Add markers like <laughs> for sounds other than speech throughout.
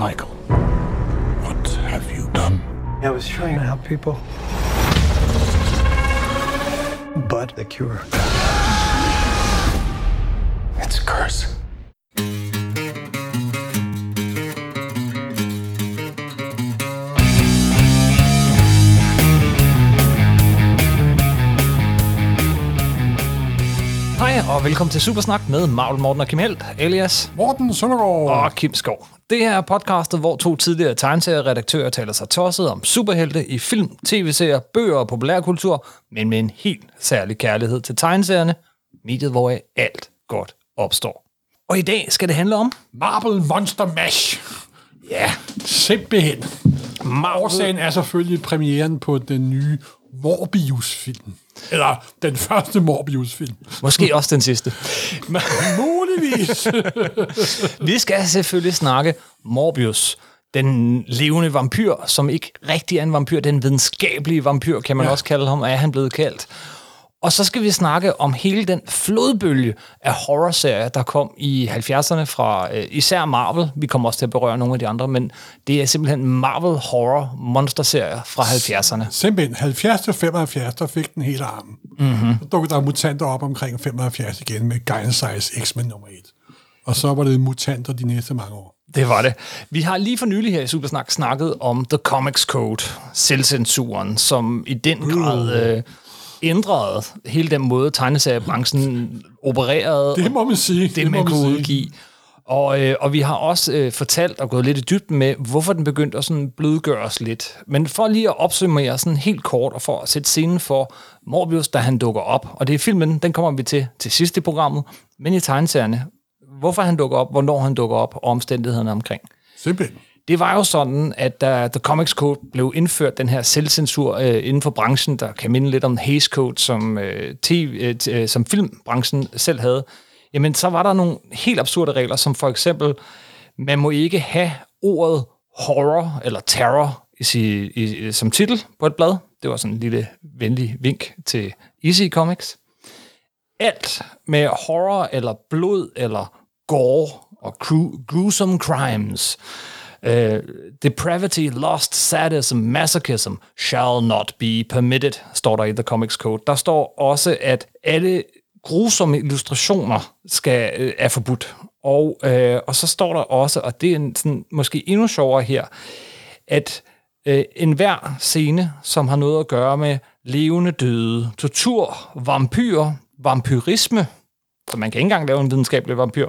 Michael, what have you done? I was trying to help people. But the cure. It's a curse. Hej og velkommen til Supersnak med Marvel Morten og Kim Helt, alias Morten Søndergaard. og Kim Skov. Det her er podcastet, hvor to tidligere tegneserieredaktører taler sig tosset om superhelte i film, tv-serier, bøger og populærkultur, men med en helt særlig kærlighed til tegneserierne, mediet hvor alt godt opstår. Og i dag skal det handle om Marvel Monster Mash. Ja, Simpelthen. Marvel. Årsagen er selvfølgelig premieren på den nye Morbius-film. Eller den første Morbius-film. måske også den sidste. <laughs> Muligvis. <laughs> Vi skal selvfølgelig snakke Morbius, den levende vampyr, som ikke rigtig er en vampyr, den videnskabelige vampyr, kan man ja. også kalde ham, er han blevet kaldt. Og så skal vi snakke om hele den flodbølge af horrorserier, der kom i 70'erne fra øh, især Marvel. Vi kommer også til at berøre nogle af de andre, men det er simpelthen Marvel Horror monsterserier fra 70'erne. Simpelthen 70 til 75, der fik den hele armen. Mm-hmm. Så dukkede der mutanter op omkring 75 igen med Size X-Men nummer 1. Og så var det mutanter de næste mange år. Det var det. Vi har lige for nylig her i Supersnak snakket om The Comics Code, selvcensuren, som i den grad øh, ændrede hele den måde, tegneseriebranchen opererede. Det må man sige. det, det man kunne sige. udgive. Og, øh, og vi har også øh, fortalt og gået lidt i dybden med, hvorfor den begyndte at sådan blødgøres lidt. Men for lige at opsummere sådan helt kort, og for at sætte scenen for Morbius, da han dukker op, og det er filmen, den kommer vi til til sidst i programmet, men i tegneserierne, hvorfor han dukker op, hvornår han dukker op, og omstændighederne omkring. Simpelthen. Det var jo sådan, at da The Comics Code blev indført, den her selvcensur øh, inden for branchen, der kan minde lidt om Hays Code, som, øh, TV, øh, t- øh, som filmbranchen selv havde, jamen så var der nogle helt absurde regler, som for eksempel, man må ikke have ordet horror eller terror i, i, som titel på et blad. Det var sådan en lille venlig vink til Easy Comics. Alt med horror eller blod eller gore og gru- gruesome crimes Uh, depravity, lost sadism, masochism shall not be permitted, står der i The Comics Code. Der står også, at alle grusomme illustrationer skal, uh, er forbudt. Og, uh, og så står der også, og det er en, sådan, måske endnu sjovere her, at uh, enhver scene, som har noget at gøre med levende døde, tortur, vampyr, vampyrisme, så man kan ikke engang lave en videnskabelig vampyr,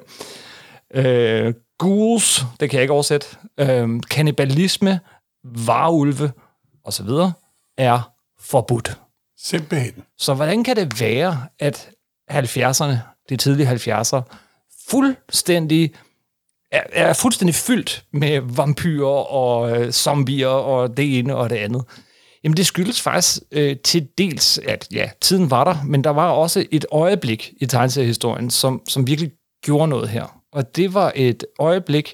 øh, ghouls, det kan jeg ikke oversætte, øh, kannibalisme, varulve osv. er forbudt. Simpelthen. Så hvordan kan det være, at 70'erne, de tidlige 70'er, fuldstændig er, er fuldstændig fyldt med vampyrer og øh, zombier og det ene og det andet? Jamen det skyldes faktisk øh, til dels, at ja, tiden var der, men der var også et øjeblik i tegneseriehistorien, som, som virkelig gjorde noget her. Og det var et øjeblik,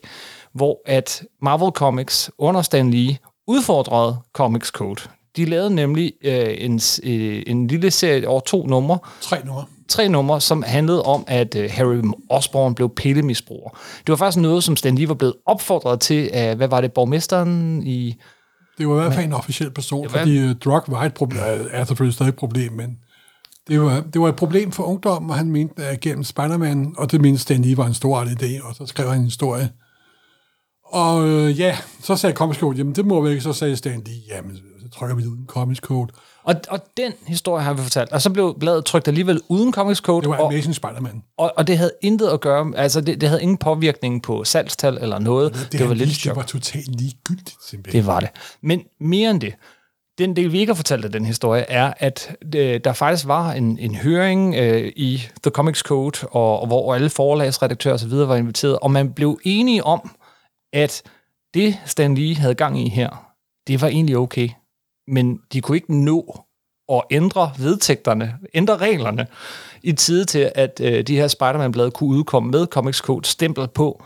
hvor at Marvel Comics under Stan Lee udfordrede Comics Code. De lavede nemlig øh, en, øh, en lille serie over to numre, Tre numre. tre numre, som handlede om, at øh, Harry Osborn blev pillemisbruger. Det var faktisk noget, som Stan Lee var blevet opfordret til af, hvad var det, borgmesteren i... Det var i hvert fald en officiel person, fordi uh, drug var et problem, er selvfølgelig stadig et problem, men det var, det var et problem for ungdommen, og han mente at gennem Spider-Man, og det mente Stan Lee var en stor idé, og så skrev han en historie. Og øh, ja, så sagde Comics Code, jamen det må vi ikke, så sagde Stan Lee, jamen så trykker vi det uden Comics Code. Og, og den historie har vi fortalt. Og så blev bladet trykt alligevel uden Comics Code. Det var og, Amazing Spider-Man. og, og det havde intet at gøre... Altså, det, det havde ingen påvirkning på salgstal eller noget. Det, det var lidt det var totalt ligegyldigt, simpelthen. Det var det. Men mere end det. Den del, vi ikke har fortalt af den historie, er, at øh, der faktisk var en, en høring øh, i The Comics Code, og, og hvor alle forlagsredaktører osv. var inviteret, og man blev enige om, at det Stan Lee havde gang i her, det var egentlig okay. Men de kunne ikke nå at ændre vedtægterne, ændre reglerne, i tide til, at øh, de her Spider-Man-blade kunne udkomme med Comics Code stempel på.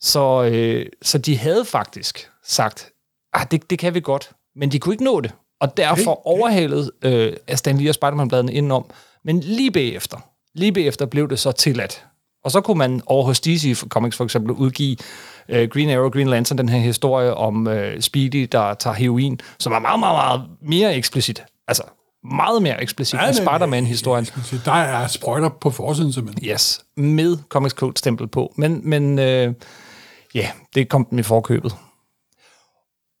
Så, øh, så de havde faktisk sagt, ah, det, det kan vi godt, men de kunne ikke nå det. Og derfor Okay. overhalede øh, Stan Lee og Spider-Man-bladene indenom. Men lige bagefter, lige bagefter blev det så tilladt. Og så kunne man over hos DC Comics for eksempel udgive øh, Green Arrow, Green Lantern, den her historie om øh, Speedy, der tager heroin, som er meget, meget, meget mere eksplicit. Altså, meget mere eksplicit end Spider-Man-historien. Der er sprøjter på forsiden simpelthen. Yes, med Comics Code-stempel på. Men, men øh, ja, det kom dem i forkøbet.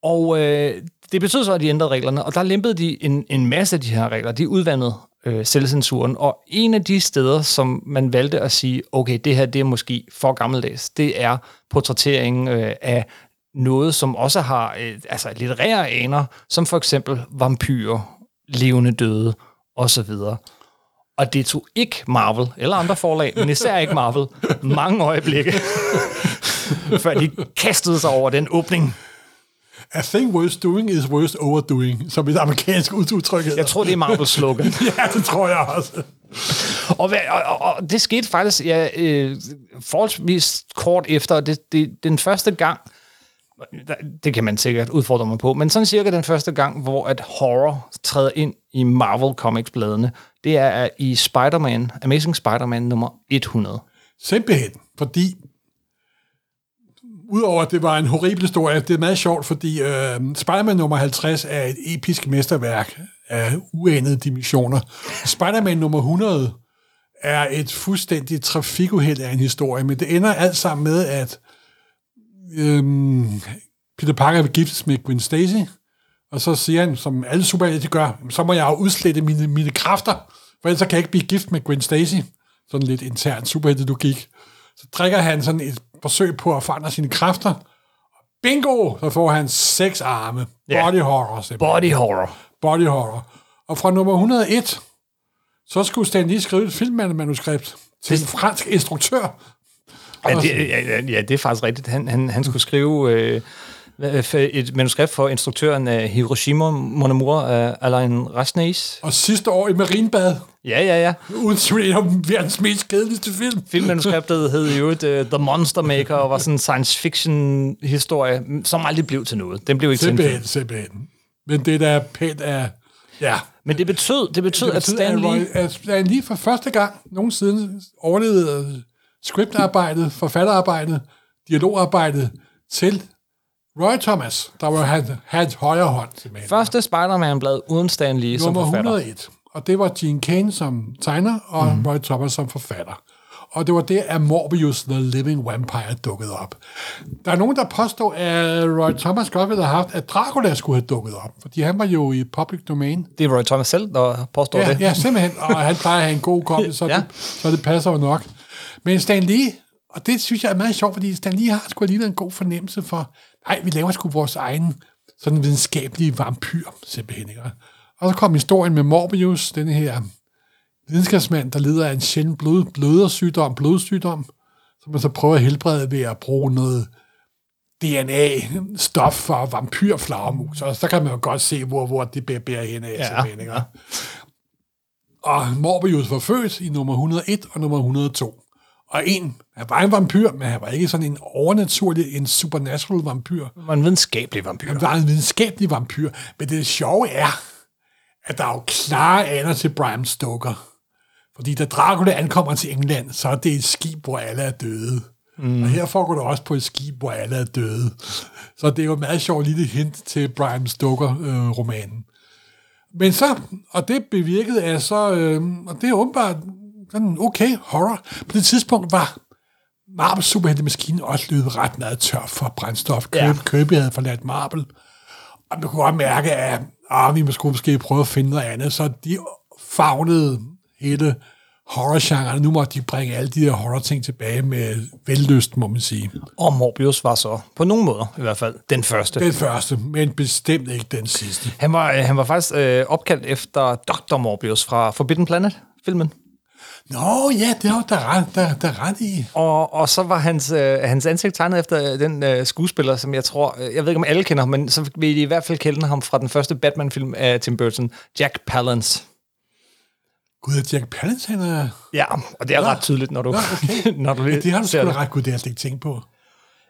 Og øh, det betød så, at de ændrede reglerne, og der lempede de en, en masse af de her regler. De udvandede øh, selvcensuren, og en af de steder, som man valgte at sige, okay, det her det er måske for gammeldags, det er portrætteringen øh, af noget, som også har øh, altså litterære aner, som for eksempel vampyrer, levende døde osv. Og det tog ikke Marvel, eller andre forlag, men især ikke Marvel, mange øjeblikke, <laughs> før de kastede sig over den åbning. A thing worth doing is worth overdoing, som et amerikansk udtryk. Jeg tror, det er Marvels slogan. <laughs> ja, det tror jeg også. Og, hvad, og, og, og det skete faktisk ja, øh, forholdsvis kort efter. Det, det, den første gang, det kan man sikkert udfordre mig på, men sådan cirka den første gang, hvor at horror træder ind i Marvel Comics-bladene, det er i Spider-Man, Amazing Spider-Man nummer 100. Simpelthen, fordi udover at det var en horribel historie, det er meget sjovt, fordi øh, Spider-Man nummer 50 er et episk mesterværk af uanede dimensioner. Spider-Man nummer 100 er et fuldstændigt trafikuheld af en historie, men det ender alt sammen med, at øh, Peter Parker vil giftes med Gwen Stacy, og så siger han, som alle superhelte gør, så må jeg jo udslette mine, mine kræfter, for ellers kan jeg ikke blive gift med Gwen Stacy. Sådan lidt intern superhelte-logik. Så drikker han sådan et forsøg på at forandre sine kræfter. Bingo! Så får han seks arme. Ja. Body horror. Simpelthen. Body horror. Body horror. Og fra nummer 101, så skulle Stan lige skrive et filmmanuskript til en fransk instruktør. Ja, det, ja, ja, det er faktisk rigtigt. Han, han, han skulle skrive øh, et manuskript for instruktøren af Hiroshima Mon Amour af Alain Resnais. Og sidste år i Marinbad, Ja, ja, ja. uden tvivl af verdens mest kedeligste film. Filmmanuskriptet hed jo uh, The Monster Maker, og var sådan en science fiction historie, som aldrig blev til noget. Den blev ikke til en. Simpelthen. Men det der er pænt af... Ja, Men det betød, det betød, det at betyder, Stan Lee... At Stan Lee for første gang nogensinde overlevede scriptarbejdet, forfatterarbejdet, dialogarbejdet til Roy Thomas, der var han, hans højre hånd. Simpelthen. Første Spider-Man-blad uden Stan Lee som Nummer forfatter. 101. Og det var Gene Kane som tegner, og mm. Roy Thomas som forfatter. Og det var der, at Morbius The Living Vampire dukkede op. Der er nogen, der påstår, at Roy Thomas godt ville have haft, at Dracula skulle have dukket op. Fordi han var jo i public domain. Det er Roy Thomas selv, der påstår Ja, det. ja, simpelthen. Og han plejer at have en god kom, <laughs> så, ja. det, så det passer jo nok. Men Stan Lee, og det synes jeg er meget sjovt, fordi Stan Lee har sgu alligevel en god fornemmelse for, nej, vi laver sgu vores egen sådan videnskabelige vampyr, simpelthen. Ikke? Og så kom historien med Morbius, den her videnskabsmand, der lider af en sjælden blod, blødersygdom, blodsygdom, som man så prøver at helbrede ved at bruge noget DNA-stof fra vampyrflagermus. Og så kan man jo godt se, hvor, hvor det bærer, hen af. Ja. Ikke? Og Morbius var født i nummer 101 og nummer 102. Og en, han var en vampyr, men han var ikke sådan en overnaturlig, en supernatural vampyr. Det var en videnskabelig vampyr. Han var en videnskabelig vampyr. Men det sjove er, at der er jo klare aner til Bram Stoker. Fordi da Dracula ankommer til England, så er det et skib, hvor alle er døde. Mm. Og her foregår det også på et skib, hvor alle er døde. Så det er jo et meget sjovt lille hint til Bram Stoker-romanen. Men så, og det bevirkede af så, øh, og det er åbenbart sådan okay horror. På det tidspunkt var Marvel Superheltemaskinen også løbet ret meget tør for brændstof. Ja. Ja. Kirby havde forladt Marvel. Og man kunne godt mærke, at ah, vi måske, måske prøve at finde noget andet. Så de fagnede hele horror-genren. Nu måtte de bringe alle de der horror-ting tilbage med vellyst, må man sige. Og Morbius var så, på nogle måder i hvert fald, den første. Den første, men bestemt ikke den sidste. Han var, øh, han var faktisk øh, opkaldt efter Dr. Morbius fra Forbidden Planet-filmen. Nå ja, det var der ret, der, der ret i. Og, og så var hans, øh, hans ansigt tegnet efter den øh, skuespiller, som jeg tror, øh, jeg ved ikke om alle kender ham, men så vil de i hvert fald kende ham fra den første Batman-film af Tim Burton, Jack Palance. Gud, er Jack Palance, han er... Ja, og det er Nå. ret tydeligt, når du, Nå, okay. <laughs> når du Ja, det har du sgu ret godt, det har jeg ikke tænkt på.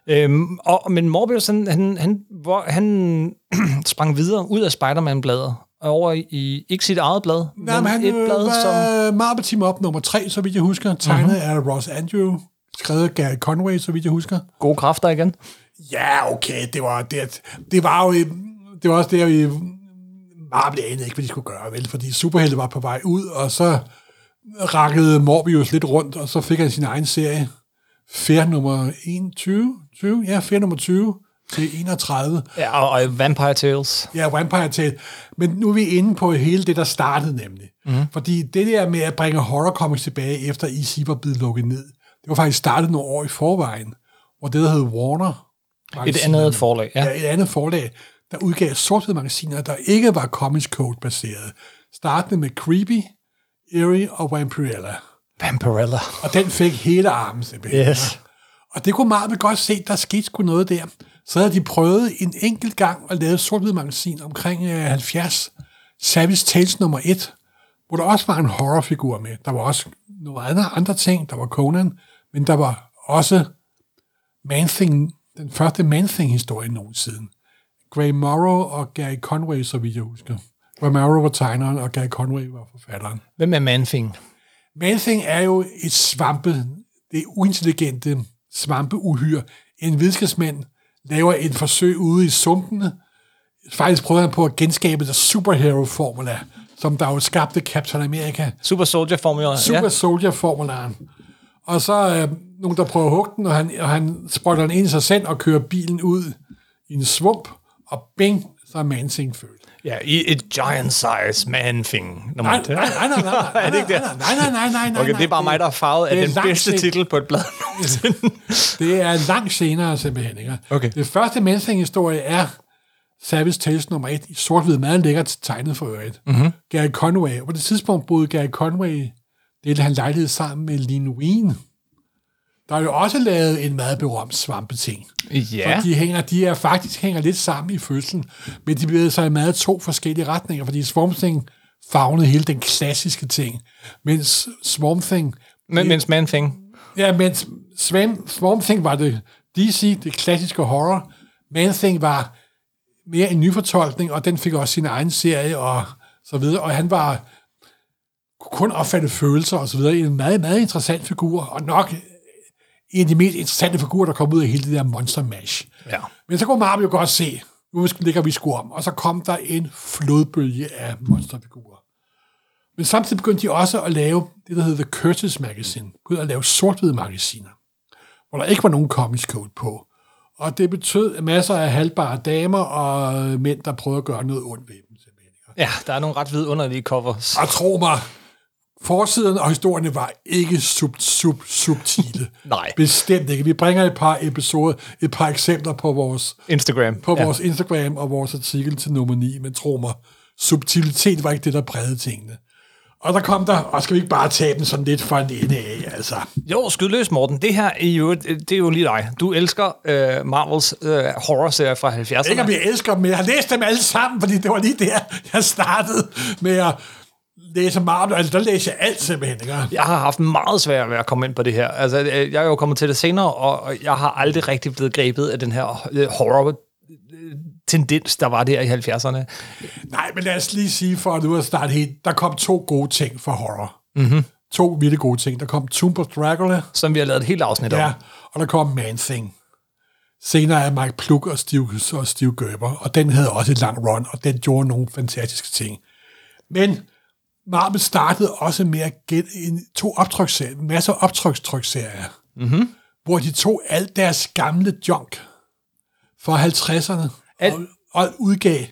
Øhm, og, men Morbius, han, han, han, hvor, han <clears throat> sprang videre ud af Spider-Man-bladet, over i, ikke sit eget blad, Nej, men han et blad, var som... som... Marvel Team Up nummer 3, så vidt jeg husker, tegnet mm-hmm. af Ross Andrew, skrevet af Gary Conway, så vidt jeg husker. Gode kræfter igen. Ja, okay, det var, det, det var jo, det var også der, vi Marvel anede ikke, hvad de skulle gøre, vel, fordi Superhelte var på vej ud, og så rakkede Morbius lidt rundt, og så fik han sin egen serie, Fair nummer 21, 20, ja, Fair nummer 20 til 31. Ja, og, og Vampire Tales. Ja, Vampire Tale. Men nu er vi inde på hele det, der startede nemlig. Mm. Fordi det der med at bringe horror comics tilbage, efter EC var blevet lukket ned, det var faktisk startet nogle år i forvejen, hvor det, der hed Warner, Et andet forlag, ja. ja. et andet forlag, der udgav sorthvide magasiner, der ikke var Comics Code baseret. Startende med Creepy, Eerie og Vampirella. Vampirella. Og den fik hele armen simpelthen. Yes. Og det kunne Marvel godt se, der skete sgu noget der. Så havde de prøvet en enkelt gang at lave sort magasin omkring øh, 70. Savage Tales nummer 1, hvor der også var en horrorfigur med. Der var også nogle andre, andre ting. Der var Conan, men der var også Man-Thing, den første Man-Thing-historie nogensinde. Gray Morrow og Gary Conway, så vidt jeg husker. Gray Morrow var tegneren, og Gary Conway var forfatteren. Hvem er Manfing? Man-Thing er jo et svampe, det uintelligente svampeuhyr. En videnskabsmand laver et forsøg ude i sumpene. Faktisk prøver han på at genskabe der superhero-formula, som der jo skabte Captain America. Super Soldier-formula. Super Ja. Soldier-formularen. Og så øh, nogen, der prøver at hugge den, og han, og han sprøjter den ind i sig selv og kører bilen ud i en svump, og bing, så er Mansing født. Ja, i et giant size Manfing. Nummer Nej, et. nej, nej, nej, nej, <laughs> Er det ikke det? nej, nej, nej, nej, nej, Okay, det er bare mig, der er farvet af det den bedste titel på et blad <laughs> nogensinde. Det er langt senere simpelthen. Ikke? Okay. Det første Mansing-historie er Savage Tales nummer 1 i sort-hvid, meget lækkert tegnet for øvrigt. Mm-hmm. Gary Conway. Og på det tidspunkt boede Gary Conway, delte han lejlighed sammen med Lin Wien. Der er jo også lavet en meget berømt svampeting. Ja. For de, hænger, de er faktisk hænger lidt sammen i fødslen, men de bevæger sig i meget to forskellige retninger, fordi Swamp Thing fagnede hele den klassiske ting, mens Swamp Thing Men, mens Manfing. Ja, mens Swamp, Swamp Thing var det DC, det klassiske horror. Man Thing var mere en nyfortolkning, og den fik også sin egen serie og så videre. Og han var kun opfatte følelser og så videre. En meget, meget interessant figur, og nok en af de mest interessante figurer, der kom ud af hele det der Monster Mash. Ja. Men så kunne Marvel jo godt se, nu ligger vi sgu om, og så kom der en flodbølge af monsterfigurer. Men samtidig begyndte de også at lave det, der hedder The Curtis Magazine. Begyndte at lave sort magasiner, hvor der ikke var nogen comics code på. Og det betød masser af halvbare damer og mænd, der prøvede at gøre noget ondt ved dem. Ja, der er nogle ret vidunderlige covers. Og tro mig, forsiden og historierne var ikke sub, sub, subtile. <laughs> Nej. Bestemt ikke. Vi bringer et par episoder, et par eksempler på vores Instagram. på ja. vores Instagram og vores artikel til nummer 9, men tro mig, subtilitet var ikke det, der prægede tingene. Og der kom der, og skal vi ikke bare tage den sådan lidt for en ende af, altså. Jo, skyd løs, Morten. Det her er jo, det er jo lige dig. Du elsker øh, Marvels øh, horror-serie fra 70'erne. Ikke om jeg elsker dem, men jeg har læst dem alle sammen, fordi det var lige der, jeg startede med at læse Marvel. Altså, der læser jeg alt simpelthen, ikke? Jeg har haft meget svært ved at komme ind på det her. Altså, øh, jeg er jo kommet til det senere, og jeg har aldrig rigtig blevet grebet af den her øh, horror tendens, der var der i 70'erne. Nej, men lad os lige sige, for at nu at starte helt, der kom to gode ting for horror. Mm-hmm. To vilde gode ting. Der kom Tomb of Dracula, Som vi har lavet et helt afsnit om. Ja, og der kom Man Thing. Senere er Mike Pluk og Steve, og Steve Gerber, og den havde også et langt run, og den gjorde nogle fantastiske ting. Men Marvel startede også med at get en, to optryksserier, masser af optrykstryksserier, mm-hmm. hvor de tog alt deres gamle junk fra 50'erne Alt- og, og udgav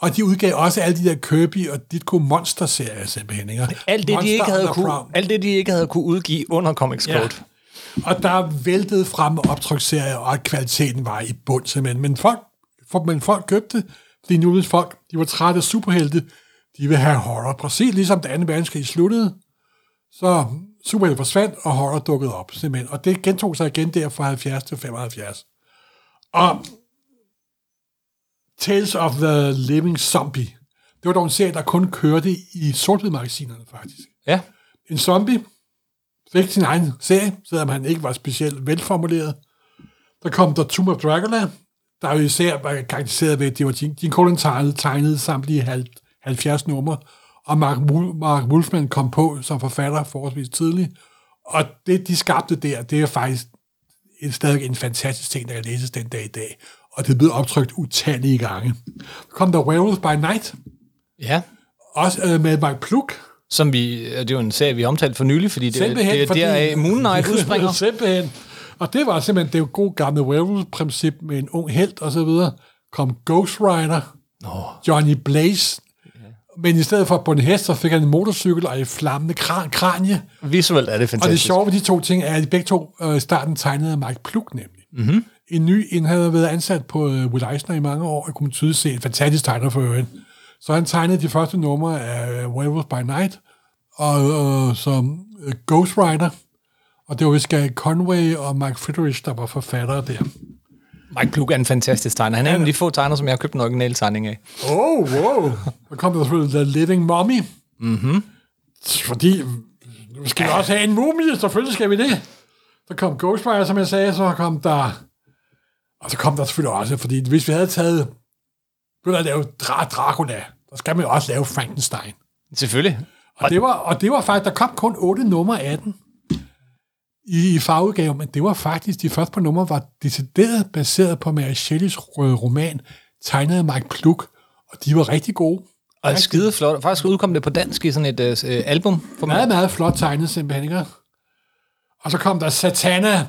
og de udgav også alle de der Kirby og Ditko Monster-serier simpelthen. Ikke? Alt det, de Monster ikke havde kunne, alt det, de ikke havde kunne udgive under Comics Code. Ja. Og der væltede frem med optryksserier, og at kvaliteten var i bund simpelthen. Men folk, for, men folk købte, fordi nu folk, de var trætte af superhelte, de vil have horror. Præcis ligesom da 2. verdenskrig sluttede, så superhelte forsvandt, og horror dukkede op simpelthen. Og det gentog sig igen der fra 70 til 75. Og Tales of the Living Zombie, det var dog en serie, der kun kørte i sort magasinerne faktisk Ja. en zombie fik sin egen serie, selvom han ikke var specielt velformuleret. Der kom der Tomb of Dracula, der jo især var karakteriseret ved, at det var Gene Gene Colan tegnede, tegnede samtlige hal- 70 numre, og Mark, Mark Wolfman kom på som forfatter forholdsvis tidligt, Og det, de skabte der, det er faktisk en, stadig en fantastisk ting, der kan læses den dag i dag. Og det er blevet optrykt utallige gange. Så kom der Werewolf by Night, Ja. også øh, med Mike Pluk. Som vi, det er jo en serie, vi har omtalt for nylig, fordi det, Simpelthen, det, det fordi- er der Moon Knight <laughs> udspringer. simpelthen. Og det var simpelthen det jo god gamle werewolf-princip med en ung held og så videre. Kom Ghost Rider, Nå. Johnny Blaze, men i stedet for på en hest, så fik han en motorcykel og et flammende kran, kranje. Visuelt er det Og det fantastisk. sjove ved de to ting er, at de begge to øh, starten tegnede af Mike Pluk nemlig. Mm-hmm. En ny, en havde været ansat på øh, Will Eisner i mange år, og kunne tydeligt se en fantastisk tegner for øvrigt. Så han tegnede de første numre af øh, Werewolf by Night, og øh, som øh, Ghost Rider, og det var vist Conway og Mike Friedrich, der var forfattere der. Mike Plug er en fantastisk tegner. Han er en af de få tegner, som jeg har købt en original tegning af. Oh, wow. Så kom der selvfølgelig The Living Mummy. Mm-hmm. Fordi, nu skal vi også have en mumie, selvfølgelig skal vi det. Så kom Ghost Rider, som jeg sagde, så kom der... Og så kom der selvfølgelig også, fordi hvis vi havde taget... Vil at lave Dra Dracula, så skal man jo også lave Frankenstein. Selvfølgelig. Og det var, og det var faktisk, der kom kun otte numre af den i, i farveudgave, men det var faktisk, de første par numre var decideret baseret på Mary Shelleys roman, tegnet af Mike Pluk, og de var rigtig gode. Og skide flot. Faktisk udkom det på dansk i sådan et øh, album. For mig. Meget, meget flot tegnet simpelthen, ikke? Og så kom der Satana,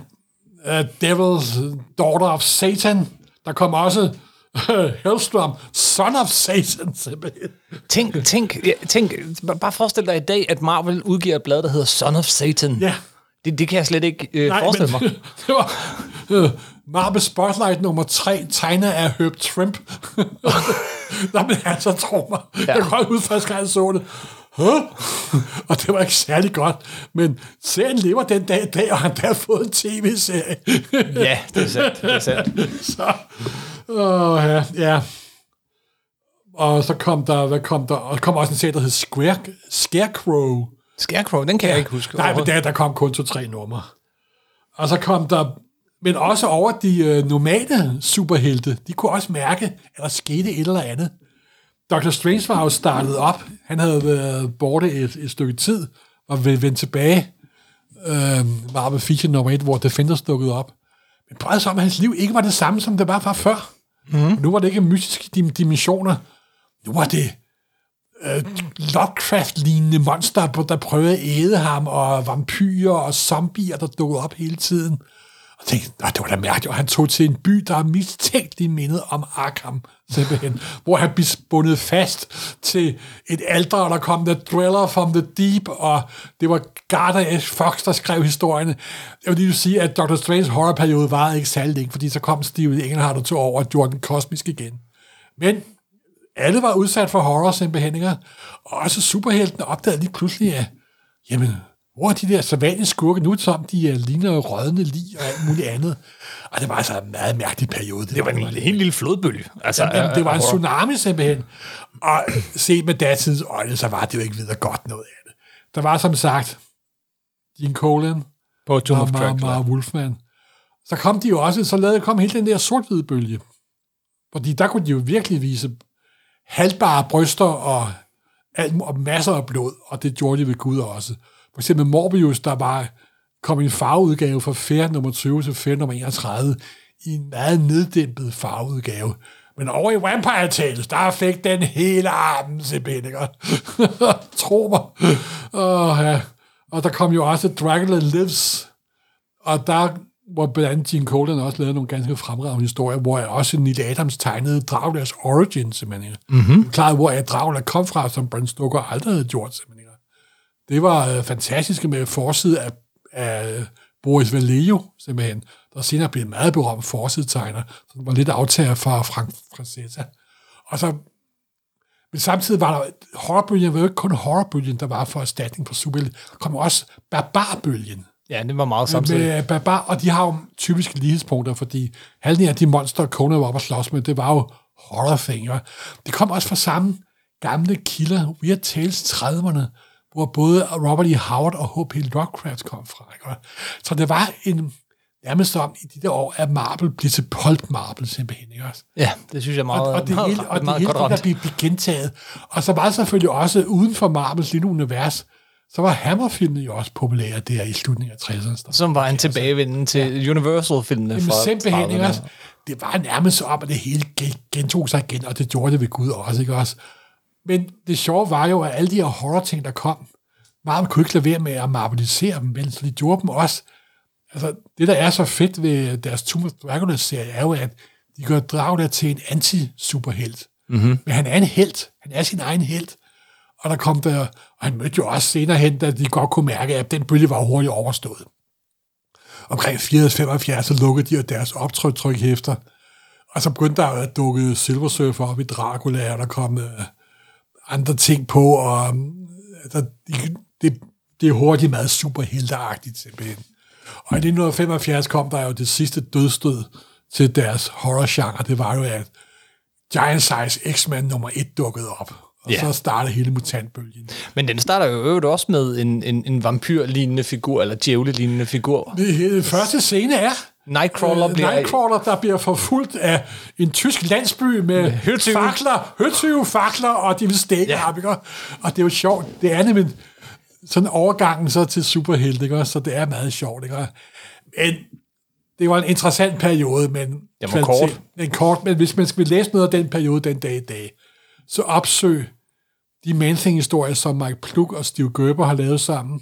uh, Devil's Daughter of Satan. Der kom også <laughs> Hellstrom, Son of Satan, simpelthen. Tænk, tænk, ja, tænk, bare forestil dig i dag, at Marvel udgiver et blad, der hedder Son of Satan. Ja. Det, det kan jeg slet ikke øh, forestille mig. <laughs> det var uh, Marvel Spotlight nummer 3, tegnet af Herb Trimp. Nå, men altså, tro mig. Ja. Jeg kan godt ud første gang, jeg så det. Og det var ikke særlig godt. Men serien lever den dag i dag, og han har fået en tv-serie. <laughs> ja, det er sandt. Det er sandt. <laughs> så, åh, ja, ja. Og så kom der, hvad kom der? Og der kom også en serie, der hed Square, Scarecrow. Scarecrow, den kan jeg ikke huske. Nej, men der, der kom kun to-tre numre. Og så kom der, men også over de øh, normale superhelte, de kunne også mærke, at der skete et eller andet. Dr. Strange var jo startet op. Han havde været borte et, et stykke tid, og ville vende tilbage. Øh, Marvel Feature nummer 1, hvor Defenders dukkede op. Men bare som, at hans liv ikke var det samme, som det var fra før. Mm. Nu var det ikke mystiske dim- dimensioner. Nu var det øh, Lovecraft-lignende monster, der prøvede at æde ham, og vampyrer og zombier, der dukkede op hele tiden. Og tænkte, "Nå, det var da mærkeligt, og han tog til en by, der er mistænkeligt mindet om Arkham, simpelthen, hvor han blev bundet fast til et alter, og der kom The Dweller from the Deep, og det var Garda S. Fox, der skrev historierne. Jeg vil lige sige, at Dr. Strange horrorperiode varede ikke særlig længe, fordi så kom Steve Engelhardt og tog over og gjorde den kosmisk igen. Men alle var udsat for horror simpelthen, ikke? Og også superheltene opdagede lige pludselig, at jamen, hvor er de der sædvanlige skurke nu, som de uh, ligner rådne lig og alt muligt andet. Og det var altså en meget mærkelig periode. Det, Det var en helt lille flodbølge. Altså, Jamen, jamen, det var en tsunami simpelthen. Og set med datidens øjne, så var det jo ikke videre godt noget af det. Der var som sagt Gene Colan På Tomb og of Mar- Dracula. Wolfman. Så kom de jo også, så lavede kom hele den der sort bølge. Fordi der kunne de jo virkelig vise haltbare bryster og, alt, og masser af blod, og det gjorde de ved Gud også. For eksempel Morbius, der var kom en farveudgave fra Fair nummer 20 til Fair nummer 31 i en meget neddæmpet farveudgave. Men over i Vampire Tales, der fik den hele armen simpelthen, ikke? <laughs> Tro mig. Oh, ja. Og der kom jo også Dracula Lives, og der hvor blandt andet Gene Colan også lavede nogle ganske fremragende historier, hvor jeg også Neil Adams tegnede Draculas origin, simpelthen. Mm-hmm. Klart, hvor jeg Dracula kom fra, som Bram Stoker aldrig havde gjort, simpelthen. Det var øh, fantastisk med forside af, af Boris Vallejo, simpelthen, der senere blev en meget berømt forsidetegner, som var lidt aftager fra Frank Francesa. Og så men samtidig var der, horrorbølgen var jo ikke kun horrorbølgen, der var for erstatning på superhelte. Der kom også barbarbølgen Ja, det var meget samtidig. med barbar, og de har jo typiske lighedspunkter, fordi halvdelen af de monster, Conan var oppe at slås med, det var jo horror thing. Og det kom også fra samme gamle kilder, Weird Tales 30'erne, hvor både Robert E. Howard og H.P. Lovecraft kom fra. Ikke? Så det var en nærmest om i de der år, at Marvel blev til Pulp Marvel simpelthen. Ikke? Ja, det synes jeg meget, og, og det meget, hele, og det meget hele godt det, der ramt. blev, blev gentaget. Og så var det selvfølgelig også uden for Marvels lille univers, så var Hammer-filmen jo også populær der i slutningen af 60'erne. Som var en tilbagevenden til Universal-filmene Jamen fra simpelthen, ikke 30'erne. også? Det var nærmest op, at det hele gen- gentog sig igen, og det gjorde det ved Gud også, ikke også? Men det sjove var jo, at alle de her horror-ting, der kom, Marvel kunne ikke lade være med at marvelisere dem, vel? så de gjorde dem også. Altså, det, der er så fedt ved deres Tomb of Dracula-serie, er jo, at de gør Dracula til en anti-superhelt. Mm-hmm. Men han er en helt. Han er sin egen helt. Og der kom der, og han mødte jo også senere hen, da de godt kunne mærke, at den bølge var hurtigt overstået. Omkring 80-75, så lukkede de jo deres optrykhæfter, og så begyndte der at dukke Silver Surfer op i Dracula, og der kom øh, andre ting på, og øh, altså, det, det, det er hurtigt meget superhelteagtigt simpelthen. Og i 1975 kom der jo det sidste dødstød til deres horror-genre, det var jo, at Giant Size X-Men nummer 1 dukkede op. Og Ja. så startede hele mutantbølgen. Men den starter jo øvrigt også med en, en, en vampyr-lignende figur, eller djævle-lignende figur. Det, første scene er, Nightcrawler øh, bliver... Nightcrawler, der bliver forfulgt af en tysk landsby med høtyve. fakler, høtyve fakler, og de vil stikke ikke? Og det er jo sjovt. Det er nemlig sådan overgangen så til superhelte, ikke? så det er meget sjovt. Ikke? Men det var en interessant periode, men Den var kort. En kort, men hvis man skal læse noget af den periode den dag i dag, så opsøg de Man-Thing-historier, som Mike Plug og Steve Gerber har lavet sammen,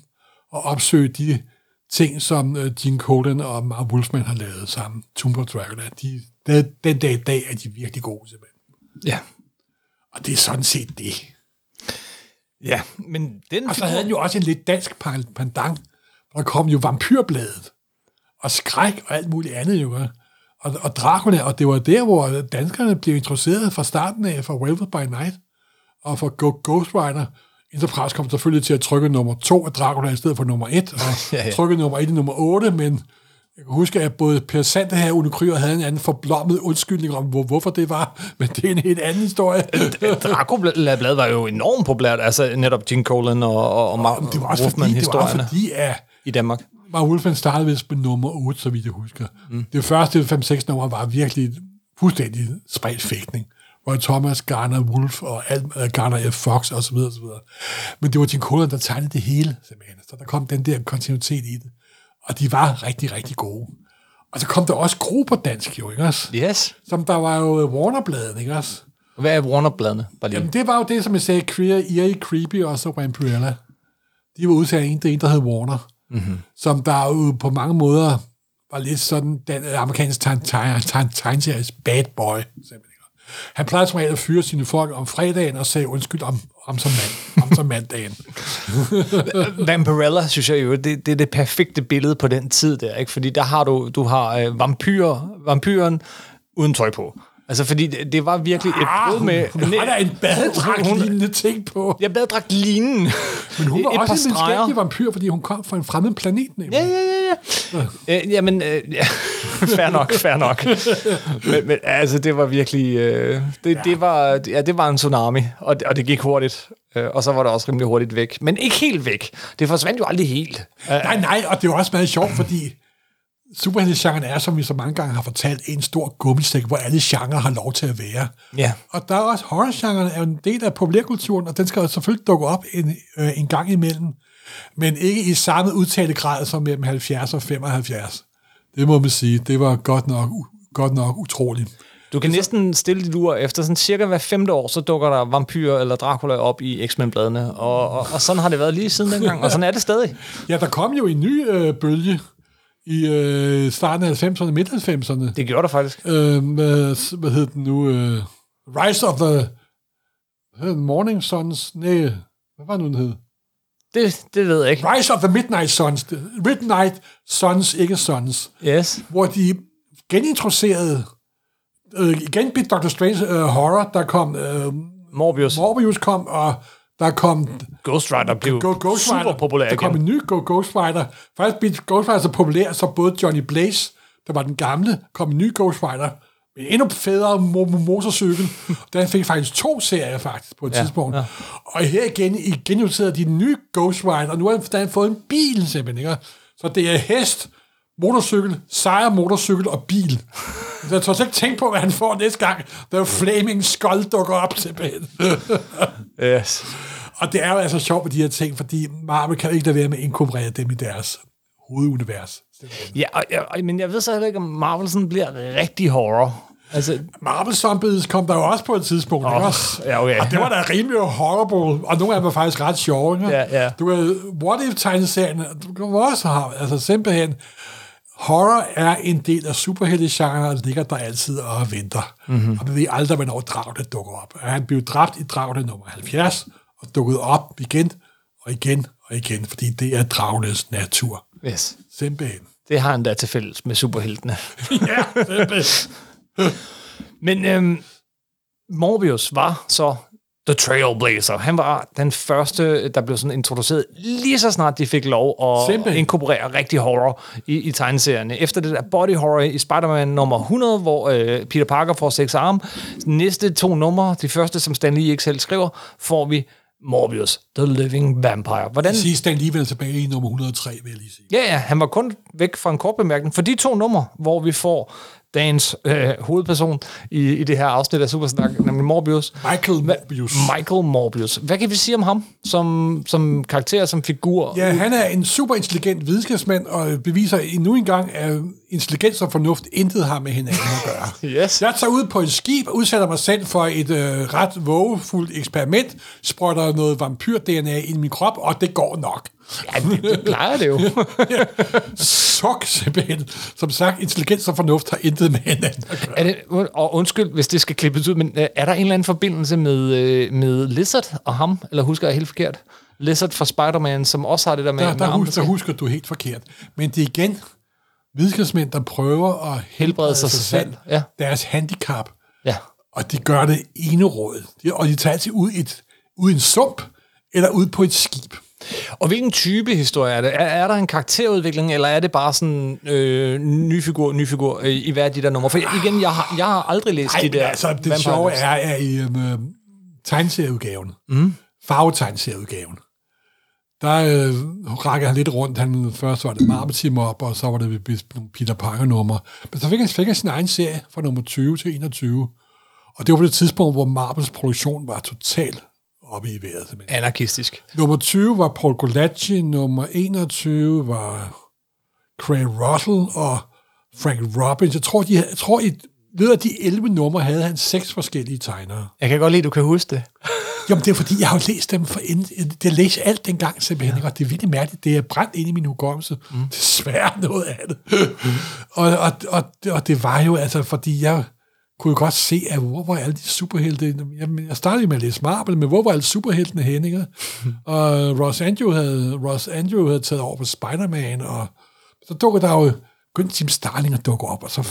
og opsøg de ting, som uh, Gene Colan og Mark Wolfman har lavet sammen. Tomb of Dracula. De, den, den dag i dag er de virkelig gode, simpelthen. Ja. Og det er sådan set det. ja, men den Og så havde han jo også en lidt dansk pan- pendant. Der kom jo Vampyrbladet, og Skræk og alt muligt andet jo. Og, og Dracula, og det var der, hvor danskerne blev introduceret fra starten af for Velvet by Night, og for Go- Ghost Rider. Enterprise kom selvfølgelig til at trykke nummer to af Dracula i stedet for nummer et, og <laughs> Ja, ja, trykke nummer et i nummer 8, men jeg kan huske, at både Per Sander her og Une Kryer havde en anden forblommet undskyldning om, hvor, hvorfor det var, <laughs> men det er en helt anden historie. <laughs> Dracula-blad var jo enormt populært, altså netop Gene Colan og, og, og Mark det var også fordi, det var fordi, at i Danmark. Mark Wolfman startede vist med nummer 8, så vidt jeg husker. Mm. Det første 5-6 nummer var virkelig fuldstændig spredt fægtning. Roy Thomas, Garner Wolf og alt, uh, Garner F. Fox og så videre, og så videre. Men det var Jim Colan, der tegnede det hele, simpelthen. Så der kom den der kontinuitet i det. Og de var rigtig, rigtig gode. Og så kom der også Gro på dansk, jo, ikke også? Yes. Som der var jo Warner-bladet, ikke også? Hvad er Warner-bladene? Lige. Jamen, det var jo det, som jeg sagde, Queer, Eerie, Creepy og så Vampirella. De var udtaget af en, det er en, der hed Warner. Mm-hmm. Som der jo på mange måder var lidt sådan den amerikanske tegn- tegn- tegn- tegneseries bad boy. Han plejede som regel at fyre sine folk om fredagen og sagde undskyld om, om, som, mand, om som mandagen. <laughs> Vampirella, synes jeg jo, det, det er det perfekte billede på den tid der, ikke? Fordi der har du, du har øh, vampyr, vampyren uden tøj på. Altså, fordi det, det var virkelig et brud med... Ah, hun har da en Hun- badedragt-lignende ting på. Jeg badedragt lignende. Men hun var Et også en menneskelig vampyr, fordi hun kom fra en fremmed planet. Nemlig. Ja, ja, ja, ja. Øh, jamen, øh, ja. <laughs> fair nok, fair nok. Men, men altså, det var virkelig... Øh, det, ja. det, var, ja, det var en tsunami, og, det- og det gik hurtigt. Øh, og så var det også rimelig hurtigt væk. Men ikke helt væk. Det forsvandt jo aldrig helt. Nej, nej, og det jo også meget sjovt, fordi superheltegenren er, som vi så mange gange har fortalt, en stor gummisæk, hvor alle genrer har lov til at være. Ja. Og der er også horrorgenren er en del af populærkulturen, og den skal selvfølgelig dukke op en, øh, en gang imellem, men ikke i samme udtalte grad som mellem 70 og 75. Det må man sige. Det var godt nok, godt nok utroligt. Du kan næsten stille dit ur efter sådan cirka hver femte år, så dukker der vampyr eller Dracula op i X-Men-bladene. Og, og, og sådan har det været lige siden dengang, og sådan er det stadig. Ja, der kom jo en ny øh, bølge i øh, starten af 90'erne, midt 90'erne. Det gjorde der faktisk. øh, med, hvad hed den nu? Øh, Rise of the hed den? Morning Suns? Nej, hvad var den, den hed? Det, det ved jeg ikke. Rise of the Midnight Suns. Midnight Suns, ikke Suns. Yes. Hvor de genintroducerede øh, igen blev Dr. Strange øh, horror, der kom øh, Morbius. Morbius kom, og der kom Ghost Rider blev Go, Ghost super Rider. populær Der kom igen. en ny Go, Ghost Rider. Faktisk blev Ghost Rider så populær, så både Johnny Blaze, der var den gamle, kom en ny Ghost Rider med en endnu federe mo- mo- motorcykel. Den fik faktisk to serier faktisk på et Ja, tidspunkt. ja. Og her igen, igen de den nye Ghost Rider, og nu har den fået en bil simpelthen. Ikke? Så det er hest, motorcykel, sejr, motorcykel og bil. Så jeg tror ikke tænke på, hvad han får næste gang, da Flaming Skull dukker op simpelthen. Yes. Og det er jo altså sjovt med de her ting, fordi Marvel kan ikke lade være med at inkorporere dem i deres hovedunivers. Ja, og, og, men jeg ved så heller ikke, om Marvel sådan bliver rigtig horror. Altså, Marvel Zombies kom der jo også på et tidspunkt, oh, ikke også? ja, okay. Og det var da rimelig horrible, og nogle af dem var faktisk ret sjove, ikke? Ja, ja. Du kan, What If-tegneserien, du kan også have, altså simpelthen, horror er en del af superhelte-genren, og ligger der altid og venter. Mm-hmm. Og vi ved aldrig, hvornår Dragne dukker op. Og han blev dræbt i Dragne nummer 70, og dukket op igen, og igen, og igen, fordi det er Dragnes natur. yes. Simpelthen. Det har han da til fælles med superheltene. <laughs> Ja, simpelthen. Men øhm, Morbius var så The Trailblazer. Han var den første, der blev sådan introduceret lige så snart de fik lov at Simpelthen. inkorporere rigtig horror i, i tegneserierne. Efter det der body horror i Spider-Man nummer 100, hvor øh, Peter Parker får seks arme. Næste to numre, de første, som Stan Lee ikke selv skriver, får vi Morbius, The Living Vampire. Hvordan, Sige Stan lige tilbage i nummer 103, vil jeg lige sige. Ja, ja, han var kun væk fra en kort bemærkning. For de to numre, hvor vi får dagens øh, hovedperson i, i det her afsnit af Supersnak, nemlig Morbius. Michael Morbius. Michael Morbius. Hvad kan vi sige om ham som, som karakter, som figur? Ja, han er en super intelligent videnskabsmand, og beviser endnu en gang, at intelligens og fornuft intet har med hinanden at gøre. <laughs> Yes. Jeg tager ud på et skib og udsætter mig selv for et øh, ret vågefuldt eksperiment, sprøjter noget vampyr-DNA ind i min krop, og det går nok. Ja, det, det plejer det jo. <laughs> Suk simpelthen. Som sagt, intelligens og fornuft har intet med hinanden er det, og undskyld, hvis det skal klippes ud, men øh, er der en eller anden forbindelse med, øh, med Lizard og ham? Eller husker jeg helt forkert? Lizard fra Spider-Man, som også har det der med... Der, med der, husker, der husker du helt forkert. Men det er igen videnskabsmænd, der prøver at helbrede sig, sig selv, Ja. deres handicap. Ja. Og de gør det enerådet. De- Og de tager altid ud i, et, ud i en sump, eller ud på et skib. Og hvilken type historie er det? Er, er der en karakterudvikling, eller er det bare sådan øh, ny figur, ny figur øh, i hver af de der numre? For igen, jeg har, jeg har aldrig læst Ej, de der altså, det Vampire sjove er, at i uh, tegneserieudgaven, mm. farvetegneserieudgaven, der øh, rækker han lidt rundt. Han, først var det Marvel Team op, og så var det Peter Parker-numre. Men så fik han, fik han sin egen serie fra nummer 20 til 21. Og det var på det tidspunkt, hvor Marvels produktion var totalt oppe i vejret. Simpelthen. Anarkistisk. Nummer 20 var Paul Gulacci, nummer 21 var Craig Russell og Frank Robbins. Jeg tror, de, jeg tror i løbet af de 11 numre havde han seks forskellige tegnere. Jeg kan godt lide, at du kan huske det. <laughs> Jamen, det er fordi, jeg har læst dem for inden. Jeg læste alt dengang simpelthen, ja. og det er virkelig mærkeligt. Det er brændt ind i min hukommelse. Mm. Desværre noget af det. <laughs> og, og, og, og, det var jo altså, fordi jeg kunne jo godt se, at hvor var alle de superhelte? Jamen, jeg startede med at læse Marvel, men hvor var alle superheltene henne? Ikke? <laughs> og Ross Andrew, havde, Ross Andrew havde taget over på Spider-Man, og så dukkede der jo begyndte Tim Starling at dukke op, og så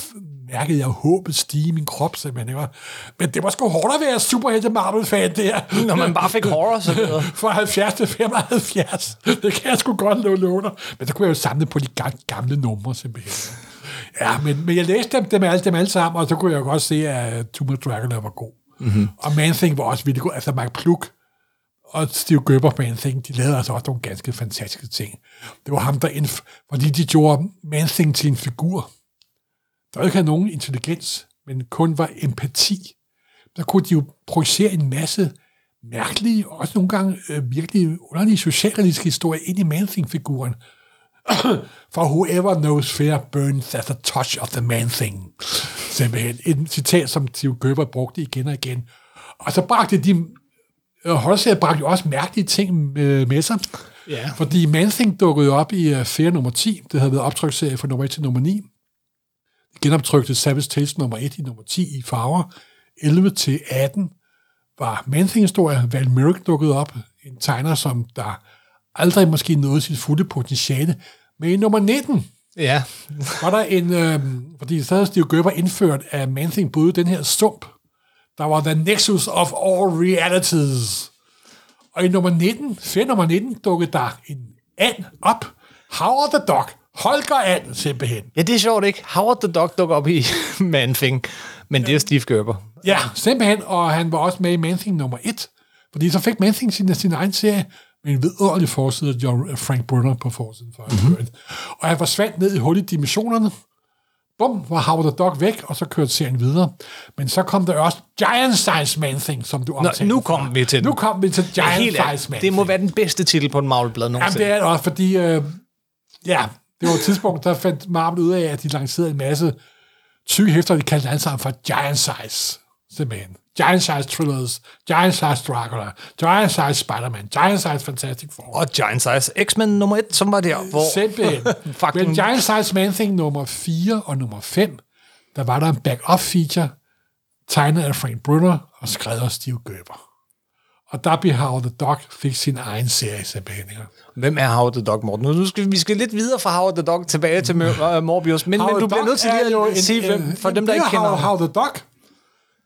mærkede jeg håbet stige i min krop, simpelthen. Ikke? Men det var sgu hårdt at være superhelte Marvel-fan der. Når man bare fik horror, så videre. <laughs> Fra 70 til 75. Det kan jeg sgu godt love låne. Men så kunne jeg jo samle på de gamle, gamle numre, simpelthen. Ja, men, men jeg læste dem, dem, alle, dem alle sammen, og så kunne jeg godt se, at Tomb of Dracula var god. Mm-hmm. Og Man Thing var også vildt god. Altså Mark Pluk og Steve Gerber på Man Thing, de lavede altså også nogle ganske fantastiske ting. Det var ham, der indf- fordi de gjorde Man Thing til en figur, der ikke havde nogen intelligens, men kun var empati. Der kunne de jo projicere en masse mærkelige, og også nogle gange øh, virkelig underlige socialrealistiske historier ind i Man-Thing-figuren. <coughs> For whoever knows fear burns at the touch of the man-thing. Simpelthen. Et citat, som Steve Gerber brugte igen og igen. Og så bragte de øh, Holdsæt bragte jo også mærkelige ting med, med sig. Ja. Fordi Man-Thing dukkede op i uh, nummer 10. Det havde været optryksserie fra nummer 1 til nummer 9. De genoptrykte Savage Tales nummer 1 i nummer 10 i farver. 11 til 18 var Man-Thing-historie. Val Merrick dukkede op. En tegner, som der aldrig måske nåede sit fulde potentiale. Men i nummer 19 Ja. var der en, øh, fordi så havde Steve Gerber indført, at Man-Thing boede den her stump. Der var The Nexus of All Realities. Og i nummer 19, fedt nummer 19, dukkede der en and op. Howard the Dog. Holger and, simpelthen. ja, det er sjovt, ikke? Howard the Dog dukker op i <laughs> Man-Thing, men det er Steve Gerber. Ja, simpelthen, og han var også med i Man-Thing nummer 1. Fordi så fik Man-Thing sin, sin egen serie med en vidunderlig forside af John, Frank Brunner på forsiden for mm-hmm. Og han forsvandt ned i hul i dimensionerne. bum, var Howard the Dog væk, og så kørte serien videre. Men så kom der også Giant Size Man Thing, som du Nå, omtalte. nu før. kom vi til den. Nu kom vi til Giant ærligt, Size Man det må være den bedste titel på en Marvel-blad Jamen, nogensinde. det er det også, fordi... Øh, ja, det var et tidspunkt, der fandt Marvel ud af, at de lancerede en masse tykke hæfter, de kaldte alle sammen for Giant Size. Simpelthen. Giant Size Thrillers, Giant Size Dracula, Giant Size Spider-Man, Giant Size Fantastic Four. Og Giant Size X-Men nummer 1, som var der, hvor... Simpelthen. <laughs> Men Giant Size Man Thing nummer 4 og nummer 5, der var der en back-up feature, tegnet af Frank Brunner og skrevet af Steve Gerber. Og der blev Howard the Dog fik sin egen serie ikke? Hvem er Howard the Dog, Morten? Nu skal vi skal lidt videre fra Howard the Dog tilbage til Mor- uh, <laughs> Morbius, men, men du bliver nødt til lige at sige, hvem, for dem, der ikke er kender Howard, Howard the Dog.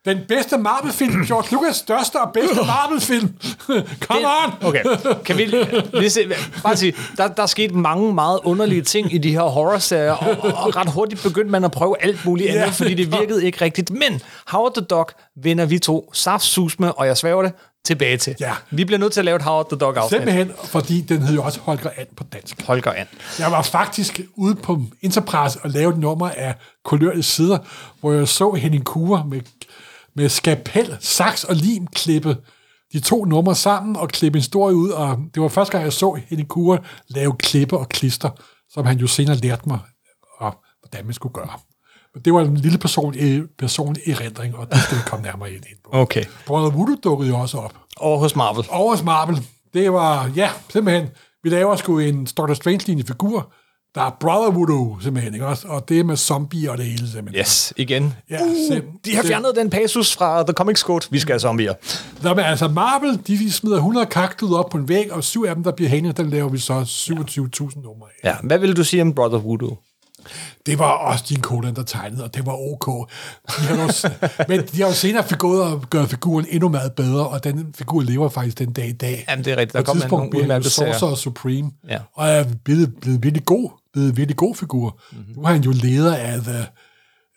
Den bedste Marvel-film, George Lucas' største og bedste Marvel-film. <laughs> Come on! Okay, kan vi lige se, bare sige, der, der er sket mange meget underlige ting i de her horrorserier, og, og, ret hurtigt begyndte man at prøve alt muligt andet, Ja. fordi det virkede ikke rigtigt. Men Howard the Dog vender vi to saftsus med, og jeg svæver det, tilbage til. Ja. Vi bliver nødt til at lave et Howard the Dog afsnit. Simpelthen, fordi den hed jo også Holger And på dansk. Holger an. Jeg var faktisk ude på Interpress og lavede et nummer af kulørte sider, hvor jeg så Henning Kure med, med skapel, saks og lim klippe de to numre sammen og klippe en historie ud, og det var første gang, jeg så Henning Kure lave klippe og klister, som han jo senere lærte mig, og hvordan man skulle gøre. Men det var en lille person, personlig erindring, og det skal vi komme nærmere ind på. Okay. Brother Voodoo dukkede jo også op. Og hos Marvel. Over hos Marvel, det var, ja, simpelthen, vi laver sgu en Doctor Strange-lignende figur, der er Brother Voodoo, simpelthen, ikke også? Og det er med zombier og det hele, simpelthen. Yes, igen. Ja, uh, sim- de har sim- fjernet den passus fra The Comics Code. Vi skal have zombier. Nå, men altså, Marvel, de smider 100 kaktus op på en væg, og syv af dem, der bliver hængende, der laver vi så 27.000 numre af. Ja, hvad vil du sige om Brother Voodoo? Det var også din Colan, der tegnede, og det var ok. De har jo, <laughs> men de har jo senere gået og gjort figuren endnu meget bedre, og den figur lever faktisk den dag i dag. Jamen, det er rigtigt. Der kommer tidspunkt nogle udmærkede serier. Sorcerer Supreme, Ja. og er blevet, blevet virkelig god, blevet virkelig god figur. Mm-hmm. Nu er han jo leder af, the,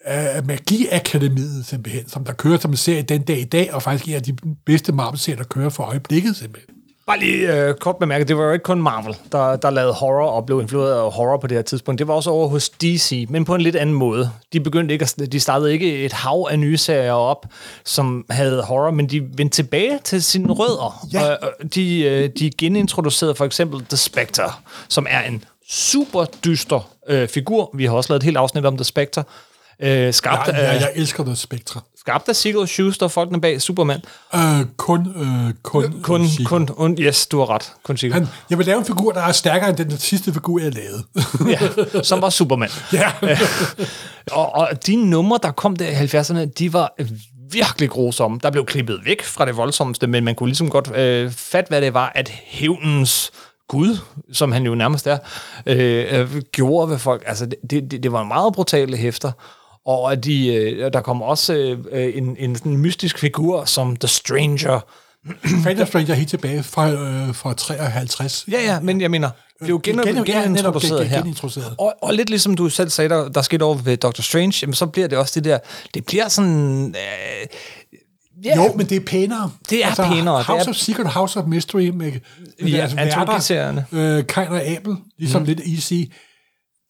af Magiakademiet, simpelthen, som der kører som en serie den dag i dag, og faktisk af de bedste Marvel-serier, der kører for øjeblikket, simpelthen. Bare lige øh, kort bemærket, det var jo ikke kun Marvel, der, der lavede horror og blev influeret af horror på det her tidspunkt. Det var også over hos DC, men på en lidt anden måde. De begyndte ikke at, de startede ikke et hav af nye serier op, som havde horror, men de vendte tilbage til sine rødder. Ja. Og, og de, øh, de genintroducerede for eksempel The Spectre, som er en super dyster øh, figur. Vi har også lavet et helt afsnit om The Spectre. Øh, skabt, Jeg, jeg, jeg elsker det spektre. skabt af Siegel Schuster, folkene bag Superman. Øh, kun, øh, kun, Kun, øh, kun, un, yes, du har ret. Kun Siegel. Han, jeg vil lave en figur, der er stærkere end den sidste figur, jeg lavede. <laughs> ja, som var Superman. <laughs> ja. <laughs> Og, og de numre, der kom der i 70'erne, de var virkelig grusomme. Der blev klippet væk fra det voldsomste, men man kunne ligesom godt øh, fatte, hvad det var, at hævnens Gud, som han jo nærmest er, øh, øh, gjorde ved folk. Altså, det, det, det var meget brutale hæfter. Og at de, øh, der kom også øh, en, en sådan mystisk figur som The Stranger. Phantom Stranger er helt tilbage fra, øh, fra 53. Ja, ja, men jeg mener, det er jo gen, Gen- gen, genintroduceret gen- her. genintroduceret. Og, og lidt ligesom du selv sagde, der, der skete over ved Doctor Strange, jamen, så bliver det også det der, det bliver sådan... Øh, ja, Jo, men det er pænere. Det er pænere, det House er- of Secret, House of Mystery med, med Ja, deres værter, antologiserierne. Øh, Kain og Abel, ligesom mm. lidt easy.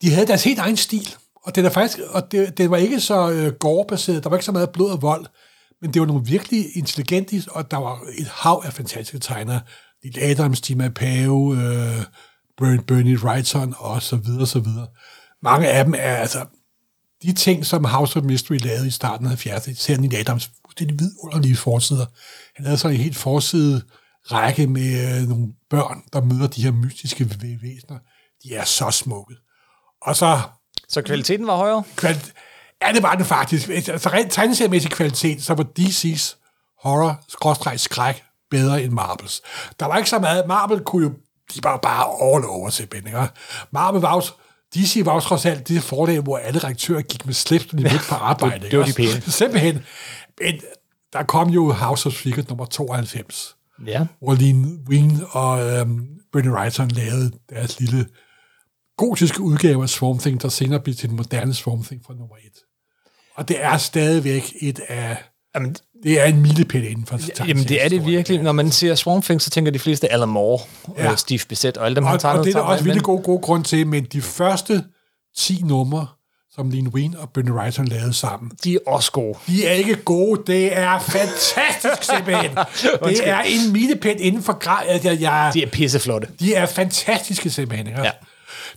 De havde deres helt egen stil, og det, er faktisk, og det, det var ikke så øh, gårdbaseret, der var ikke så meget blod og vold, men det var nogle virkelig intelligente, og der var et hav af fantastiske tegnere. Neil Adams, Tima Pave, øh, Bernie, Bernie Wrightson, og så videre, så videre. Mange af dem er altså, de ting, som House of Mystery lavede i starten af 70'erne, især Neil Adams fuldstændig vidunderlige forsider. Han havde så en helt forside række med øh, nogle børn, der møder de her mystiske væsener. De er så smukke. Og så så kvaliteten var højere. kvali- ja, det var det faktisk. Altså rent tegneseriemæssig kvalitet, så var DC's horror-skræk bedre end Marvels. Der var ikke så meget. Marvel kunne jo, de var bare all over simpelthen. Ikke? Marvel var også, DC var også trods alt det fordel, hvor alle redaktører gik med slips, når de mødte på arbejde. det var ikke de pæne. <laughs> Simpelthen. Men der kom jo House of Secret nummer 92 Ja. hvor Lean Wing og øhm, Bernie Wrightson lavede deres lille gotiske udgave af Swamp Thing, der senere blev til den moderne Swamp Thing fra nummer et. Og det er stadigvæk et af... Jamen, Det er en milepæl inden for jamen, det er det virkelig. Når man siger Swamp Thing, så tænker de fleste Alan Moore, ja. Ja. øh, Steve Bissett og alle dem, han Og, tegnede og det er der også virkelig god, god grund til, men de første 10 numre, som Lean Wien og Bernie Wrightson lavede sammen. De er også gode. De er ikke gode. Det er fantastisk <laughs> simpelthen. det er en milepæl inden for grad. Jeg, jeg, De er pisseflotte. de er fantastiske simpelthen. Ikke? Ja.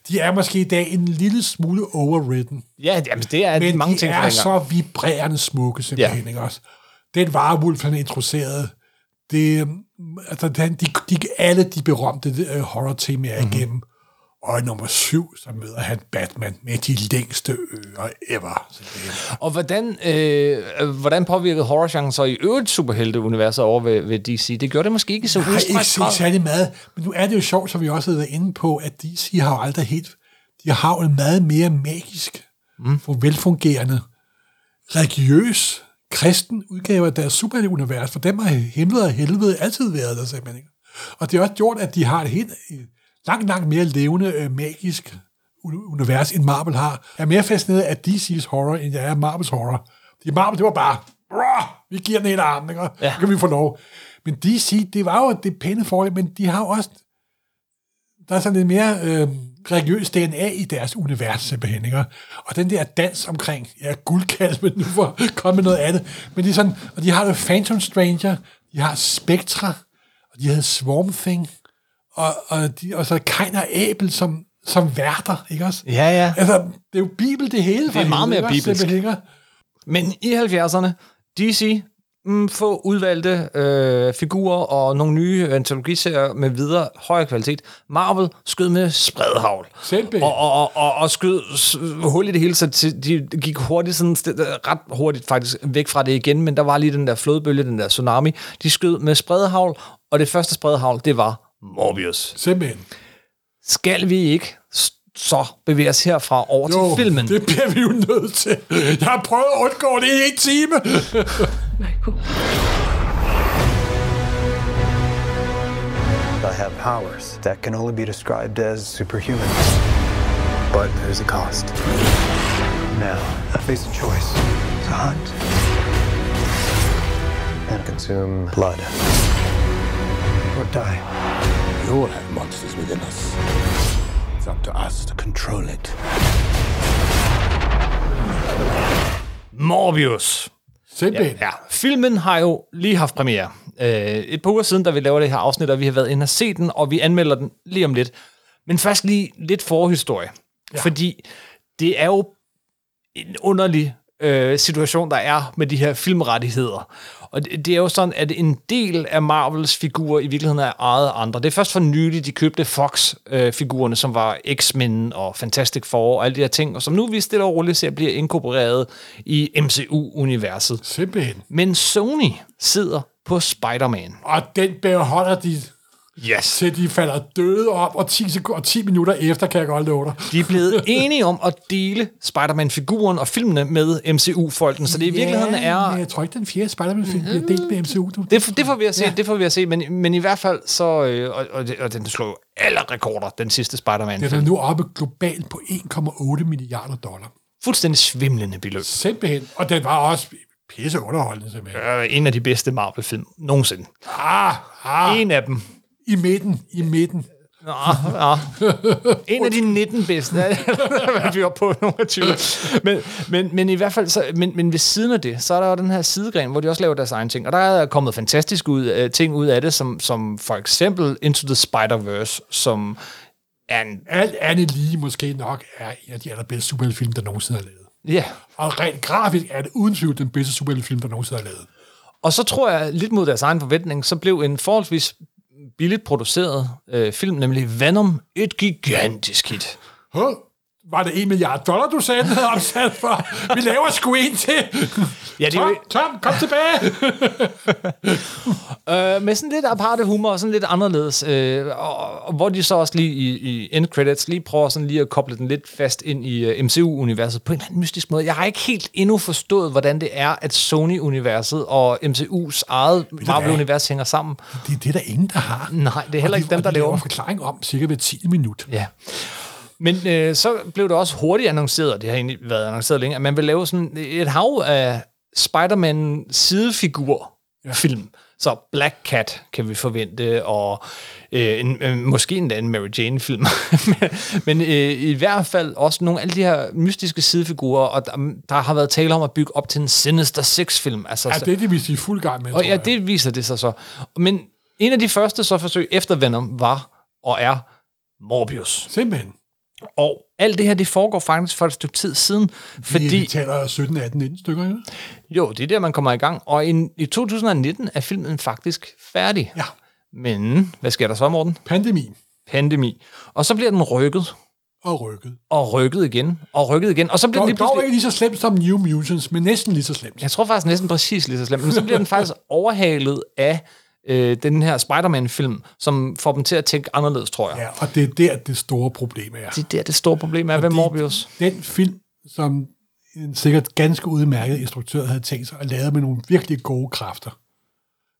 De er måske i dag en lille smule overridden. Ja, jamen, det er Men mange de ting. fra er dengang. så vibrerende smukke simpelthen. Ja. Ikke også? Den varevulf, han introducerede, det, altså, den, de, de, alle de berømte uh, horror-temaer Mhm. mm-hmm. igennem. Og i nummer syv, så møder han Batman med de længste ører ever. Og hvordan, øh, hvordan påvirkede horrorgenren så i øvrigt superhelteuniverset over ved, ved DC? Det gjorde det måske ikke så Jeg har ikke set særlig meget, men nu er det jo sjovt, som vi også har været inde på, at DC har jo aldrig helt... De har jo en meget mere magisk, mm. for velfungerende, religiøs, kristen udgave af deres superhelteunivers. For dem har himlet og helvede altid været der simpelthen. Og det har også gjort, at de har et helt langt, langt mere levende, øh, magisk uni- univers, end Marvel har. Jeg er mere fascineret af DC's horror, end jeg er af Marvels horror. Fordi Marvel, det var bare, "Brrr, vi giver den hele armen, ikke? Ja. Kan vi få lov. Men DC, det var jo det pæne forhold, men de har jo også, der er sådan lidt mere øh, religiøs DNA i deres univers, simpelthen, ikke? Og den der dans omkring, ja, guldkalven nu for at komme med noget andet, men de er sådan, og de har jo Phantom Stranger, de har Spectra, og de havde Swarm Thing, og, og, de, og så Kain og Abel som, som værter, ikke også? Ja, ja. Altså, det er jo bibel det hele. Det er meget mere bibelsk. Simpelthen? Men i 70'erne, DC, mm, få udvalgte øh, figurer og nogle nye antologiserier med videre højere kvalitet. Marvel skød med spredhavl. Simpelthen. Og, og, og, og, og skød hul i det hele, så de gik hurtigt, sådan, ret hurtigt faktisk væk fra det igen, men der var lige den der flodbølge, den der tsunami. De skød med spredhavl, og det første spredhavl, det var Morbius. Simpelthen. Skal vi ikke så bevæge os herfra over Jo, til filmen? det bliver vi jo nødt til. Jeg har prøvet at undgå det i en time. Michael. I have powers that can only be described as superhuman. But there's a cost. Now, I face a choice to hunt and consume blood. Or die. We all have monsters within us. It's up to us to control it. Morbius. Simpelthen. Ja, filmen har jo lige haft premiere. Øh, et par uger siden, da vi laver det her afsnit, og vi har været inde og se den, og vi anmelder den lige om lidt. Men først lige lidt forhistorie. Ja. Fordi det er jo en underlig øh, situation, der er med de her filmrettigheder. Og det, det er jo sådan, at en del af Marvels figurer i virkeligheden er ejet af andre. Det er først for nylig, de købte Fox-figurerne, som var X-Men og Fantastic Four og alle de her ting, og som nu vi stille og roligt ser bliver inkorporeret i MCU-universet. Simpelthen. Men Sony sidder på Spider-Man. Og den beholder de, Yes. til de falder døde op, og 10, sek- og 10 minutter efter kan jeg godt love dig. De er blevet <laughs> enige om at dele Spider-Man-figuren og filmene med MCU-folken, så det i virkeligheden ja, er... men jeg tror ikke, den fjerde Spider-Man-film bliver delt med MCU. Du. Det, det får vi at se, ja. det får vi at se, men, men i hvert fald så... Øh, og, og, og den slår jo alle rekorder, den sidste Spider-Man. Den er nu oppe globalt på 1,8 milliarder dollar. Fuldstændig svimlende beløb. Simpelthen. Og den var også pisse underholdende, simpelthen. Øh, en af de bedste Marvel-film nogensinde. Ah, ah, En af dem. I midten, i midten. Ah, ah. En af de 19 bedste, hvad vi var på nogle af 20. Men, men, men i hvert fald, så, men, men ved siden af det, så er der jo den her sidegren, hvor de også laver deres egen ting. Og der er kommet fantastisk ud, uh, ting ud af det, som, som for eksempel Into the Spider-Verse, som er en... Alt andet lige måske nok er en af de allerbedste superheltefilm, der nogensinde er lavet. Ja, Og rent grafisk er det uden tvivl den bedste superheltefilm, der nogensinde er lavet. Og så tror jeg, lidt mod deres egen forventning, så blev en forholdsvis billigt produceret øh, film, nemlig Venom, et gigantisk hit. Huh? Var det 1 milliard dollar, du sagde, den havde opsat for? Vi laver sgu en til. Ja, det Tom, jo, Tom, kom tilbage. <laughs> øh, med sådan lidt aparte humor og sådan lidt anderledes, øh, og, og hvor de så også lige i, i end credits lige prøver sådan lige at koble den lidt fast ind i uh, MCU-universet på en eller anden mystisk måde. Jeg har ikke helt endnu forstået, hvordan det er, at Sony-universet og MCU's eget Marvel-univers hænger sammen. Det er det, der ingen, der har. Nej, det er heller Og ikke de- dem, der de laver en forklaring om cirka hver 10 minut. Ja. Men øh, så blev det også hurtigt annonceret, og det har egentlig været annonceret længe, at man vil lave sådan et hav af Spider-Man sidefigur film, Så Black Cat kan vi forvente, og øh, en, øh, måske endda en Mary Jane-film. <laughs> men men øh, i hvert fald også nogle af de her mystiske sidefigurer, og der, der har været tale om at bygge op til en Sinister Six-film. Altså, Ja, det er det, vi er i fuld gang med, og ja, det viser det sig så. Men en af de første så forsøg efter Venom var og er Morbius. Simpelthen. Og alt det her, det foregår faktisk for et stykke tid siden, Fordi... Vi fordi... taler 17, 18, 19 stykker, ikke? Jo, det er der, man kommer i gang. Og i, i 2019 er filmen faktisk færdig. Ja. Men, hvad sker der så, Morten? Pandemi Pandemi. Og så bliver den rykket, og rykket. og rykket igen, og rykket igen. Og så bliver den Dog, lige dog pludselig... ikke lige så slemt som New Mutants, men næsten lige så slemt. Jeg tror faktisk næsten præcis lige så slemt. Men så bliver den faktisk <laughs> overhalet af øh, den her Spider-Man-film, som får dem til at tænke anderledes, tror jeg. Ja, og det er der, det store problem er. Det er der, det store problem er ved Morbius. Den film, som en sikkert ganske udmærket instruktør havde tænkt sig at lave med nogle virkelig gode kræfter.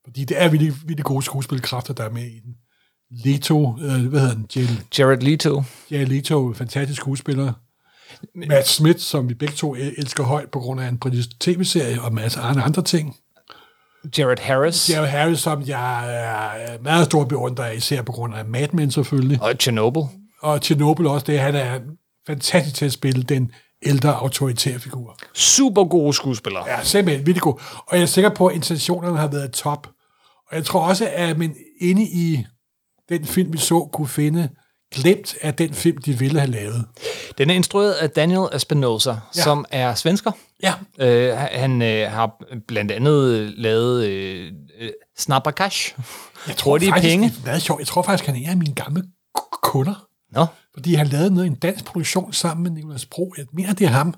Fordi det er virkelig, virkelig gode skuespilkræfter, der er med i den. Leto, øh, hvad hedder den? Jared, Jared Leto. Jared Leto, fantastisk skuespiller. Matt Smith, som vi begge to el- elsker højt på grund af en britisk tv-serie og masser af andre ting. Jared Harris. Jared Harris, som jeg er meget stor beundrer især på grund af Mad Men selvfølgelig. Og Chernobyl. Og Chernobyl også, det han er fantastisk til at spille den ældre autoritære figur. Super gode skuespillere. Ja, simpelthen virkelig god. Og jeg er sikker på, at intentionerne har været top. Og jeg tror også, at man inde i den film, vi så, kunne finde glemt af den film, de ville have lavet. Den er instrueret af Daniel Espinosa. Ja. som er svensker. Ja. Øh, han øh, har blandt andet lavet øh, øh, Snappercash. Jeg tror Hurtige faktisk, penge. det er sjovt. Jeg tror faktisk, han er en af mine gamle kunder. Nå, Fordi han lavede noget en dansk produktion sammen med Nicolas Bro. Jeg mener, det er ham.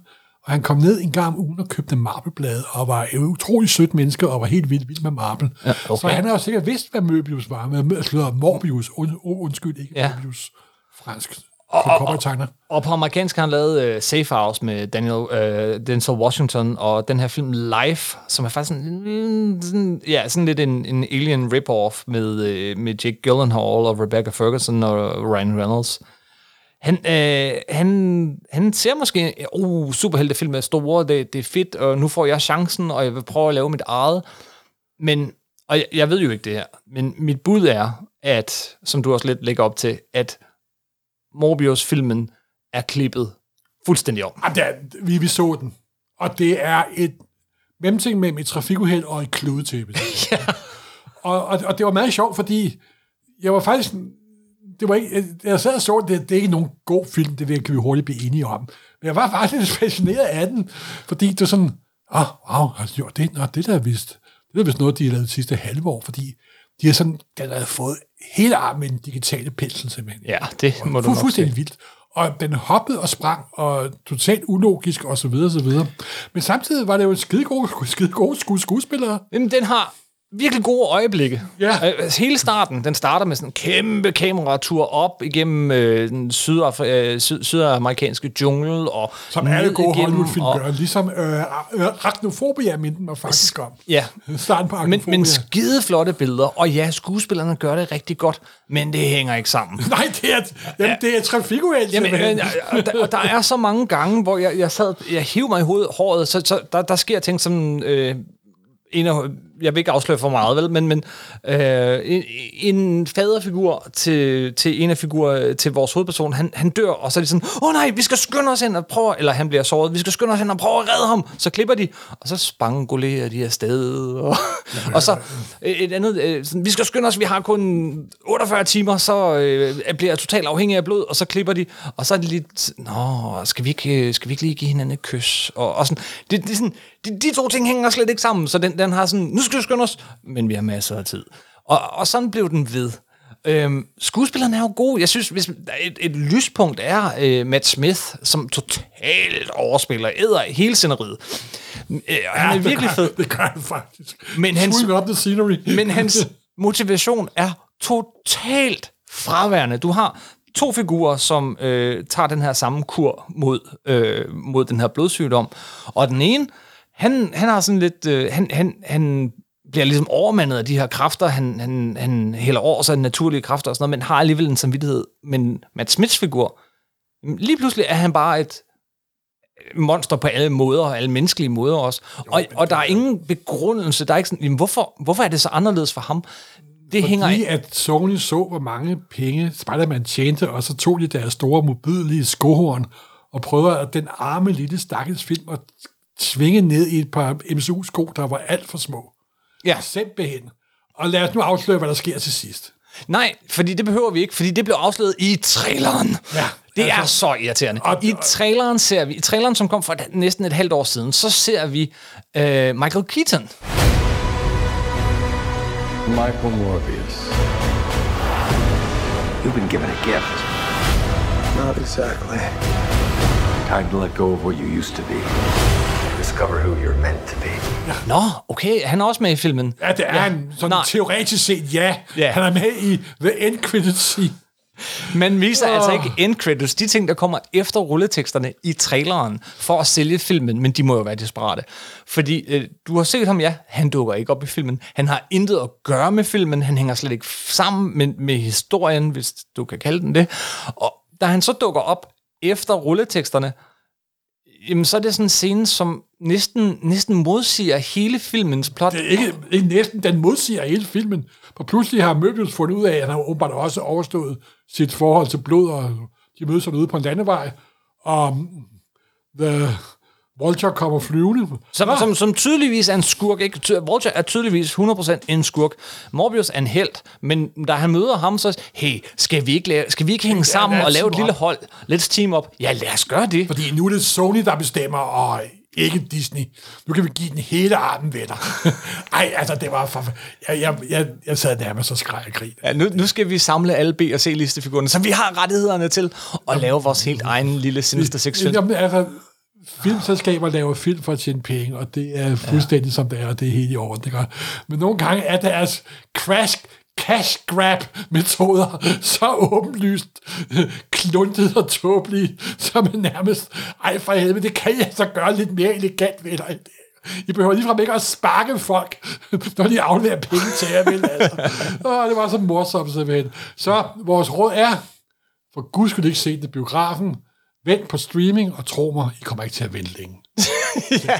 Og han kom ned en gang om ugen og købte Marble-blade, og var et utrolig sødt menneske, og var helt vildt vild med Marble. Ja, okay. Så han har jo sikkert vidst, hvad Möbius var. Med, slået Morbius. Und, undskyld, ikke Ja. Morbius. Fransk. Og, og, og, og på amerikansk har han lavet uh, Safe House med Daniel uh, Denzel Washington, og den her film Life, som er faktisk sådan, sådan, ja, sådan lidt en, en alien rip-off med, uh, med Jake Gyllenhaal og Rebecca Ferguson og Ryan Reynolds. Han, øh, han, han ser måske, uh, superheltefilm er store, det, det er fedt, og nu får jeg chancen, og jeg vil prøve at lave mit eget. Men, og jeg, jeg ved jo ikke det her, men mit bud er, at, som du også lidt lægger op til, at Morbius-filmen er klippet fuldstændig om. og der, vi, vi så den. Og det er et mellemting mellem et trafikuheld og et kludetæppe. <laughs> ja. og, og, og det var meget sjovt, fordi jeg var faktisk... Det var ikke, jeg sad og så, det, det er ikke nogen god film, det kan vi hurtigt blive enige om. Men jeg var faktisk lidt fascineret af den, fordi det var sådan, ah, wow, har de gjort det? Nå, det der er vist, det er vist noget, de har lavet de sidste halve år, fordi de har sådan, den har fået hele armen med den digitale pensel simpelthen. Ja, det må du Fu- nok fuldstændig vildt. Og den hoppede og sprang, og totalt ulogisk, og så videre, så videre. Men samtidig var det jo skide gode, skide gode <laughs> sku- skuespillere. Jamen, den har virkelig gode øjeblikke. Ja. Øh, hele starten, den starter med sådan en kæmpe kameratur op igennem øh, den sydafri- øh, syd- sydamerikanske jungle, og Som alle gode igennem, Hollywood-film og- gør. Ligesom øh, øh, Arachnofobia mindte mig faktisk om. Ja, Starten på men, men skide flotte billeder, og ja, skuespillerne gør det rigtig godt, men det hænger ikke sammen. <laughs> Nej, det er, jamen, det er trafikuheld, Jamen, simpelthen. øh, og, der, og der er så mange gange, hvor jeg, jeg sad, jeg hiv mig i hovedet, håret, så, så der, der sker ting som... Øh, en af, jeg vil ikke afsløre for meget, vel, men, men øh, en, en faderfigur til, til en af figurer øh, til vores hovedperson, han, han dør, og så er de sådan, åh oh, nej, vi skal skynde os hen og prøve, eller han bliver såret, vi skal skynde os hen og prøve at redde ham. Så klipper de, og så spangulerer de afsted. <laughs> Og, og så øh, et andet, øh, sådan, vi skal skynde os, vi har kun 48 timer, så øh, bliver jeg totalt afhængig af blod, og så klipper de, og så er det lidt, nå, skal vi ikke, øh, skal vi ikke lige give hinanden et kys? Og, og sådan, det, det er sådan, de, de to ting hænger slet ikke sammen, så den, den har sådan, nu skal skynde os, men vi har masser af tid. Og, og sådan blev den ved. Øhm, skuespillerne er jo gode. Jeg synes, hvis et, et lyspunkt er øh, Matt Smith, som totalt overspiller, æder hele sceneriet. Øh, han er virkelig fed. Det gør han faktisk. Men hans- up the scenery. Men hans <laughs> motivation er totalt fraværende. Du har to figurer, som øh, tager den her samme kur mod, øh, mod den her blodsygdom. Og den ene, han, han har sådan lidt... Øh, han, han, han bliver ligesom overmandet af de her kræfter. Han, han, han hælder over sig naturlige kræfter og sådan noget, men har alligevel en samvittighed. Men Matt Smiths figur, lige pludselig er han bare et monster på alle måder, alle menneskelige måder også. Og, og der er ingen begrundelse, der er ikke sådan, jamen, hvorfor, hvorfor er det så anderledes for ham? Det hænger Fordi ikke. at Sony så, hvor mange penge Spider-Man tjente, og så tog de deres store, mobilige skohorn og prøvede at den arme lille stakkels film at tvinge ned i et par MCU-sko, der var alt for små. Ja. Simpelthen. Og lad os nu afsløre, hvad der sker til sidst. Nej, fordi det behøver vi ikke, fordi det blev afsløret i traileren. Ja, det er altså- så irriterende. Og- I traileren ser vi, i traileren, som kom for et- næsten et halvt år siden, så ser vi øh, Michael Keaton. Michael Morbius. You've been given a gift. Not exactly. Time to let go of what you used to be. Discover who you're meant to be. Nå, okay, han er også med i filmen. Ja, det er ja. han sådan Nej. teoretisk set, ja. Ja. Han er med i The End Credits scene. Man viser Åh. altså ikke end credits, de ting, der kommer efter rulleteksterne i traileren, for at sælge filmen, men de må jo være desperate. Fordi øh, du har set ham, ja, han dukker ikke op i filmen. Han har intet at gøre med filmen, han hænger slet ikke sammen med, med historien, hvis du kan kalde den det. Og da han så dukker op efter rulleteksterne, jamen så er det sådan en scene, som næsten, næsten modsiger hele filmens plot. Det er ikke, ikke næsten, den modsiger hele filmen. For pludselig har Möbius fundet ud af, at han har åbenbart også overstået sit forhold til blod, og de mødes sådan ude på en landevej, og um, The Vulture kommer flyvende. Som, som, som tydeligvis er en skurk. Ikke? Vulture er tydeligvis 100% en skurk. Morbius er en held, men da han møder ham, så hey, skal vi ikke, lave, skal vi ikke hænge sammen lad og lave et lille hold? Let's team up. Ja, lad os gøre det. Fordi nu er det Sony, der bestemmer, og ikke Disney. Nu kan vi give den hele armen venner. <laughs> Ej, altså, det var for... Jeg, jeg, jeg, jeg sad nærmest og skreg og grin. Ja, nu, nu skal vi samle alle B- og C-listefigurerne, som vi har rettighederne til, og lave vores helt egen lille Sinister Six. Jamen, altså, filmselskaber laver film for at tjene penge, og det er fuldstændig ja. som det er, og det er helt i orden. Det. Men nogle gange er deres crash cash grab metoder så åbenlyst øh, kluntet og tåbelige, som er nærmest, ej for helvede, det kan jeg så altså gøre lidt mere elegant ved dig. I behøver ligefrem ikke at sparke folk, når de afleverer penge til jer, vel? Altså. Åh, det var så morsomt, simpelthen. Så vores råd er, for gud skulle ikke se det biografen, vent på streaming, og tro mig, I kommer ikke til at vente længe. <laughs> ja.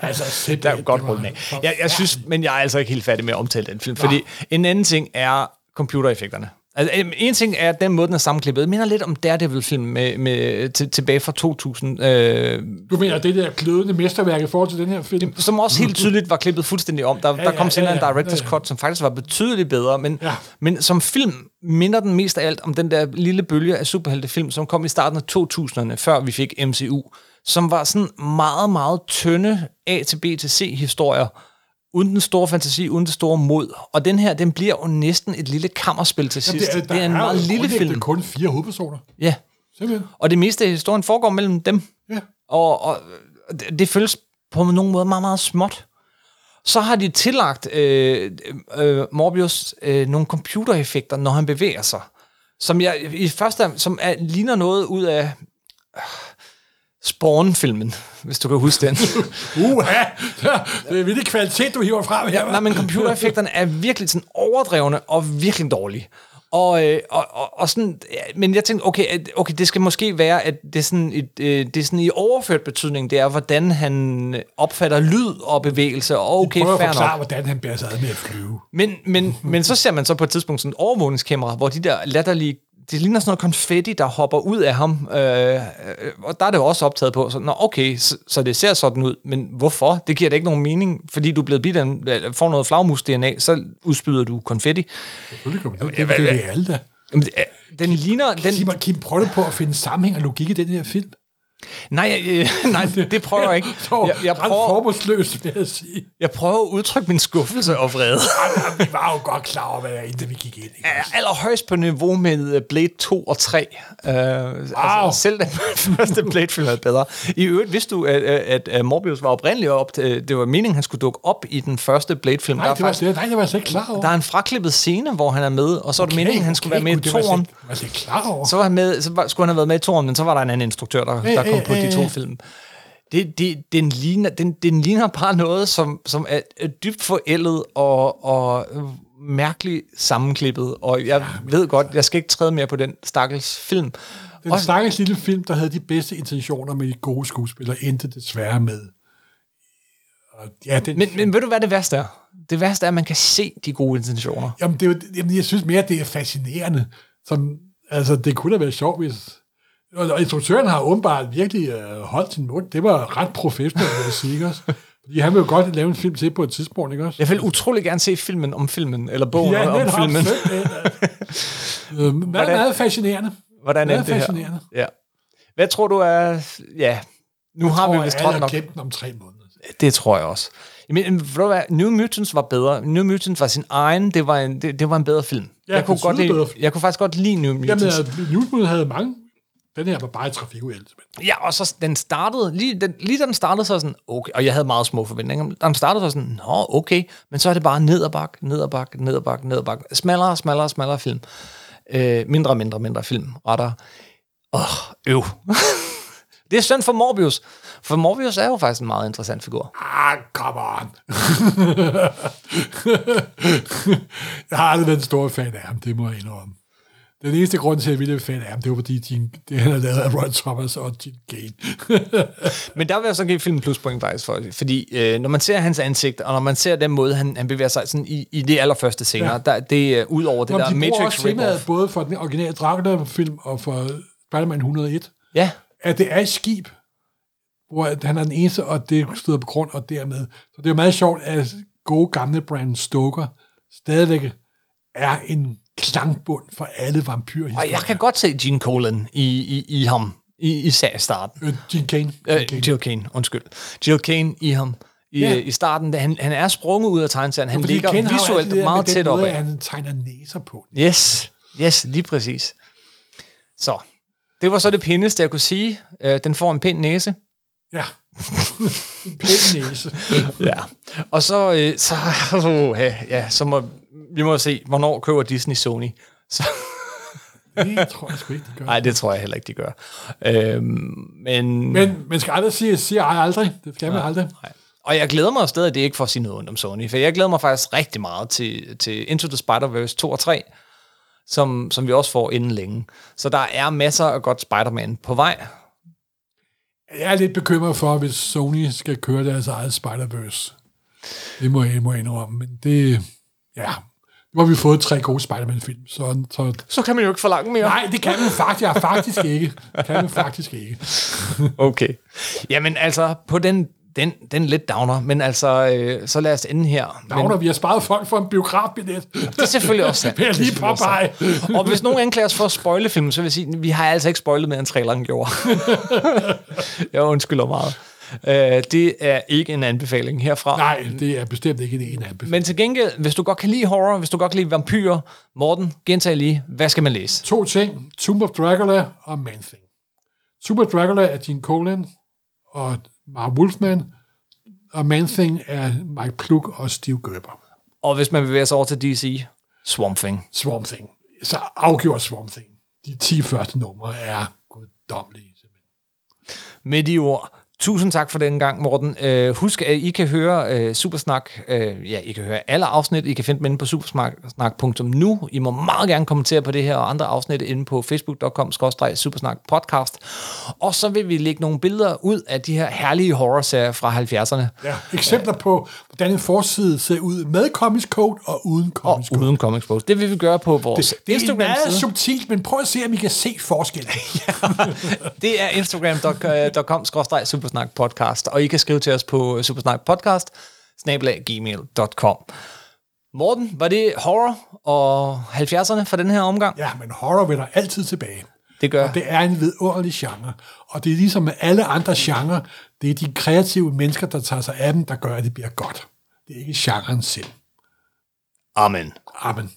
Altså, Der er godt rundt af. Jeg, jeg synes, men jeg er altså ikke helt færdig med at omtale den film, fordi en anden ting er computereffekterne. Altså, en ting er den måde, den er sammenklippet. Minder lidt om Daredevil-film med, med, til, tilbage fra 2000. Øh, Du mener, det der glødende mesterværk i forhold til den her film? som også helt tydeligt var klippet fuldstændig om. Der, ja, Ja, der kom senere ja, ja. en director's Ja, ja. cut, som faktisk var betydeligt bedre, men, Ja. men som film minder den mest af alt om den der lille bølge af superheltefilm, som kom i starten af 2000'erne, før vi fik MCU, som var sådan meget, meget tynde A til B til C historier, uden den store fantasi, uden det store mod. Og den her, den bliver jo næsten et lille kammerspil til sidst. Jamen, det, er en meget jo lille film. kun fire hovedpersoner. Ja. Simpelthen. Og det meste af historien foregår mellem dem. Ja. Og, og det, det føles på nogle måder meget, meget småt. Så har de tillagt øh, øh, Morbius øh, nogle computereffekter, når han bevæger sig. Som jeg i første som er, ligner noget ud af øh, Spawn-filmen, hvis du kan huske den. <laughs> Uha, det er virkelig kvalitet, du hiver frem her. hva'? Nej, men computereffekterne er virkelig sådan overdrevne og virkelig dårlige. Og, øh, og, og, og sådan, ja, men jeg tænkte, okay, okay, det skal måske være, at det er sådan, et, øh, det er sådan i overført betydning, det er, hvordan han opfatter lyd og bevægelse, og okay, fair forklare, nok. hvordan han bærer sig ad med at flyve. Men, men, men så ser man så på et tidspunkt sådan en overvågningskamera, hvor de der latterlige, det ligner sådan noget konfetti, der hopper ud af ham, øh, øh, og der er det jo også optaget på, så nå, okay, så, så det ser sådan ud, men hvorfor? Det giver da ikke nogen mening, fordi du er blevet bidt af, eller får noget flagmus-DNA, så udspyder du konfetti. Selvfølgelig kommer det. Det, det, det er alle da. Det Den ligner... Den, Kim, Kim, prøv på at finde sammenhæng og logik i den her film. Nej, øh, <laughs> nej, det prøver jeg ikke. <laughs> Jeg, jeg, prøver, forbudsløst, vil jeg sige. jeg prøver at udtrykke min skuffelse og vrede. <laughs> Vi var jo godt klar over, hvad jeg inden vi gik ind. Ikke? er allerhøjst på niveau med øh, Blade 2 og 3. Uh, wow. altså, selv den første Blade-film er bedre. I øvrigt vidste du, at, at, at Morbius var oprindeligt op til, det var meningen, han skulle dukke op i den første Blade-film. Nej, der, er det var, faktisk, det, nej, det var jeg slet ikke klar over. der er en fraklippet scene, hvor han er med, og så var det meningen, han skulle være med i toren. slet slet ikke klar over. Så, var han med, så var, skulle han have været med i toren, men så var der en anden instruktør, der, der kom på de to film. Det, det, den, ligner, den, den ligner bare noget, som, som er, er dybt forældet og, og mærkeligt sammenklippet. Og jeg ved godt, jeg skal ikke træde mere på den stakkels film. Den stakkels lille film, der havde de bedste intentioner med de gode skuespillere, endte desværre med. Og ja, den, Men, men ved du, hvad det værste er? Det værste er, at man kan se de gode intentioner. Jamen, det er jo, jamen, jeg synes mere, det er fascinerende. Som, altså, det kunne da være sjovt, hvis... Og, instruktøren har åbenbart virkelig øh, holdt sin mund. Det var ret professionelt, vil jeg sige, også? Fordi han vil jo godt lave en film til på et tidspunkt, ikke også? Jeg vil utrolig gerne se filmen om filmen, eller bogen Ja, om filmen. ja. øh, meget, meget fascinerende. Hvordan er det her? fascinerende. Ja. Hvad tror du er... Ja, nu har tror, vi jeg, vist trådt nok. den om tre måneder. Det tror jeg også. Men ved du hvad, New Mutants var bedre. New Mutants var sin egen, det var en, det, det var en bedre film. Ja, jeg, kunne godt lide, bedre jeg kunne faktisk godt lide New Mutants. Jamen, øh, Newsmoon havde mange. Den her var bare et trafikuheld. Ja, og så den startede, lige, den, lige da den startede, så sådan, okay, og jeg havde meget små forventninger, da den startede, så sådan, nå, okay, men så er det bare ned ad bak, ned ad bak, ned ad bak, ned ad bak, smallere, smallere, smallere film, øh, mindre, mindre, mindre film, rettere. Åh, oh, øv. <laughs> det er synd for Morbius, for Morbius er jo faktisk en meget interessant figur. Ah, come on. <laughs> jeg har aldrig været en stor fan af ham, det må jeg indrømme. Den eneste grund til, at jeg ville være fan af ham, det var fordi, Gene, det han havde lavet af Ron Thomas og Gene Kane. <laughs> Men der vil jeg så give filmen pluspoint faktisk for, fordi øh, når man ser hans ansigt, og når man ser den måde, han, han bevæger sig sådan i, i de allerførste scener, ja. Der, det er ud over det Nå, der de Matrix også både for den originale Dracula-film og for Spider-Man 101, Ja, at det er et skib, hvor han er den eneste, og det støder på grund, og dermed. Så det er jo meget sjovt, at gode gamle Brandon Stoker stadigvæk er en klangbund for alle vampyrhistorier. og jeg kan godt se Gene Colan i, i, i ham, i, især i starten. Øh, Gene Kane. Øh, Jill Kane, undskyld. Jill Kane i ham. I, Ja. i starten, da han, han er sprunget ud af tegneserien. Han ligger Kane har visuelt der meget tæt op af. Han tegner næser på. Yes, yes, lige præcis. Så, det var så det pæneste, jeg kunne sige. Øh, den får en pæn næse. Ja. <laughs> en pæn næse. <laughs> Ja. Og så, øh, så, <laughs> uh, ja, så må vi må se, hvornår køber Disney Sony. Så, Det tror jeg sgu ikke, de gør. nej, det tror jeg heller ikke, de gør. Øhm, men, Men man skal aldrig sige, sige ej aldrig. Det skal man aldrig. Nej. Og jeg glæder mig stadig, det er ikke for at sige noget ondt om Sony, for jeg glæder mig faktisk rigtig meget til, til Into the Spider-Verse 2 og 3, som, som vi også får inden længe. Så der er masser af godt Spider-Man på vej. Jeg er lidt bekymret for, hvis Sony skal køre deres eget Spider-Verse. Det må jeg, må jeg indrømme. Men det, ja, nu har vi fået tre gode Spider-Man-film. Så, så, Så kan man jo ikke forlange mere. nej, det kan man faktisk, ja, faktisk ikke. Det kan man faktisk ikke. Okay. Jamen altså, på den, den, den lidt downer, men altså, øh, så lad os ende her. Dagner, vi har sparet folk for en biografbillet. Det er selvfølgelig også <laughs> sandt. Jeg er lige påpege. Og hvis nogen anklager os for at spoile filmen, så vil jeg sige, vi har altså ikke spoilet mere end traileren gjorde. <laughs> jeg undskylder meget. Øh, det er ikke en anbefaling herfra. Nej, det er bestemt ikke en en anbefaling. Men til gengæld, hvis du godt kan lide horror, hvis du godt kan lide vampyrer, Morten, gentag lige, hvad skal man læse? To ting. Tomb of Dracula og Man Thing. Tomb of Dracula er Gene Colan og Mark Wolfman, og Man Thing er Mike Plug og Steve Gerber. Og hvis man bevæger sig over til DC, Swamp Thing. Swamp Thing. Så afgjort Swamp Thing. De 10 første numre er guddommelige. Med de ord, tusind tak for den gang, Morten. Uh, husk, at I kan høre uh, Supersnak. Uh, ja, I kan høre alle afsnit. I kan finde dem inde på supersnak.nu. I må meget gerne kommentere på det her og andre afsnit inde på facebook.com supersnak podcast. Og så vil vi lægge nogle billeder ud af de her herlige horror-serier fra 70'erne. Ja, eksempler på, hvordan en forside ser ud med Comics Code og uden Og Comics Code. uden Comics Post. Det vil vi gøre på vores Det, det er meget subtilt, men prøv at se, om I kan se forskellen. <laughs> Det er instagram.com supersnak podcast, og I kan skrive til os på supersnak podcast gmail.com. Morten, var det horror og 70'erne for den her omgang? Ja, men horror vender altid tilbage. Det gør. Og det er en vidunderlig genre. Og det er ligesom med alle andre genrer, det er de kreative mennesker, der tager sig af dem, der gør, at det bliver godt. Det er ikke genren selv. Amen. Amen.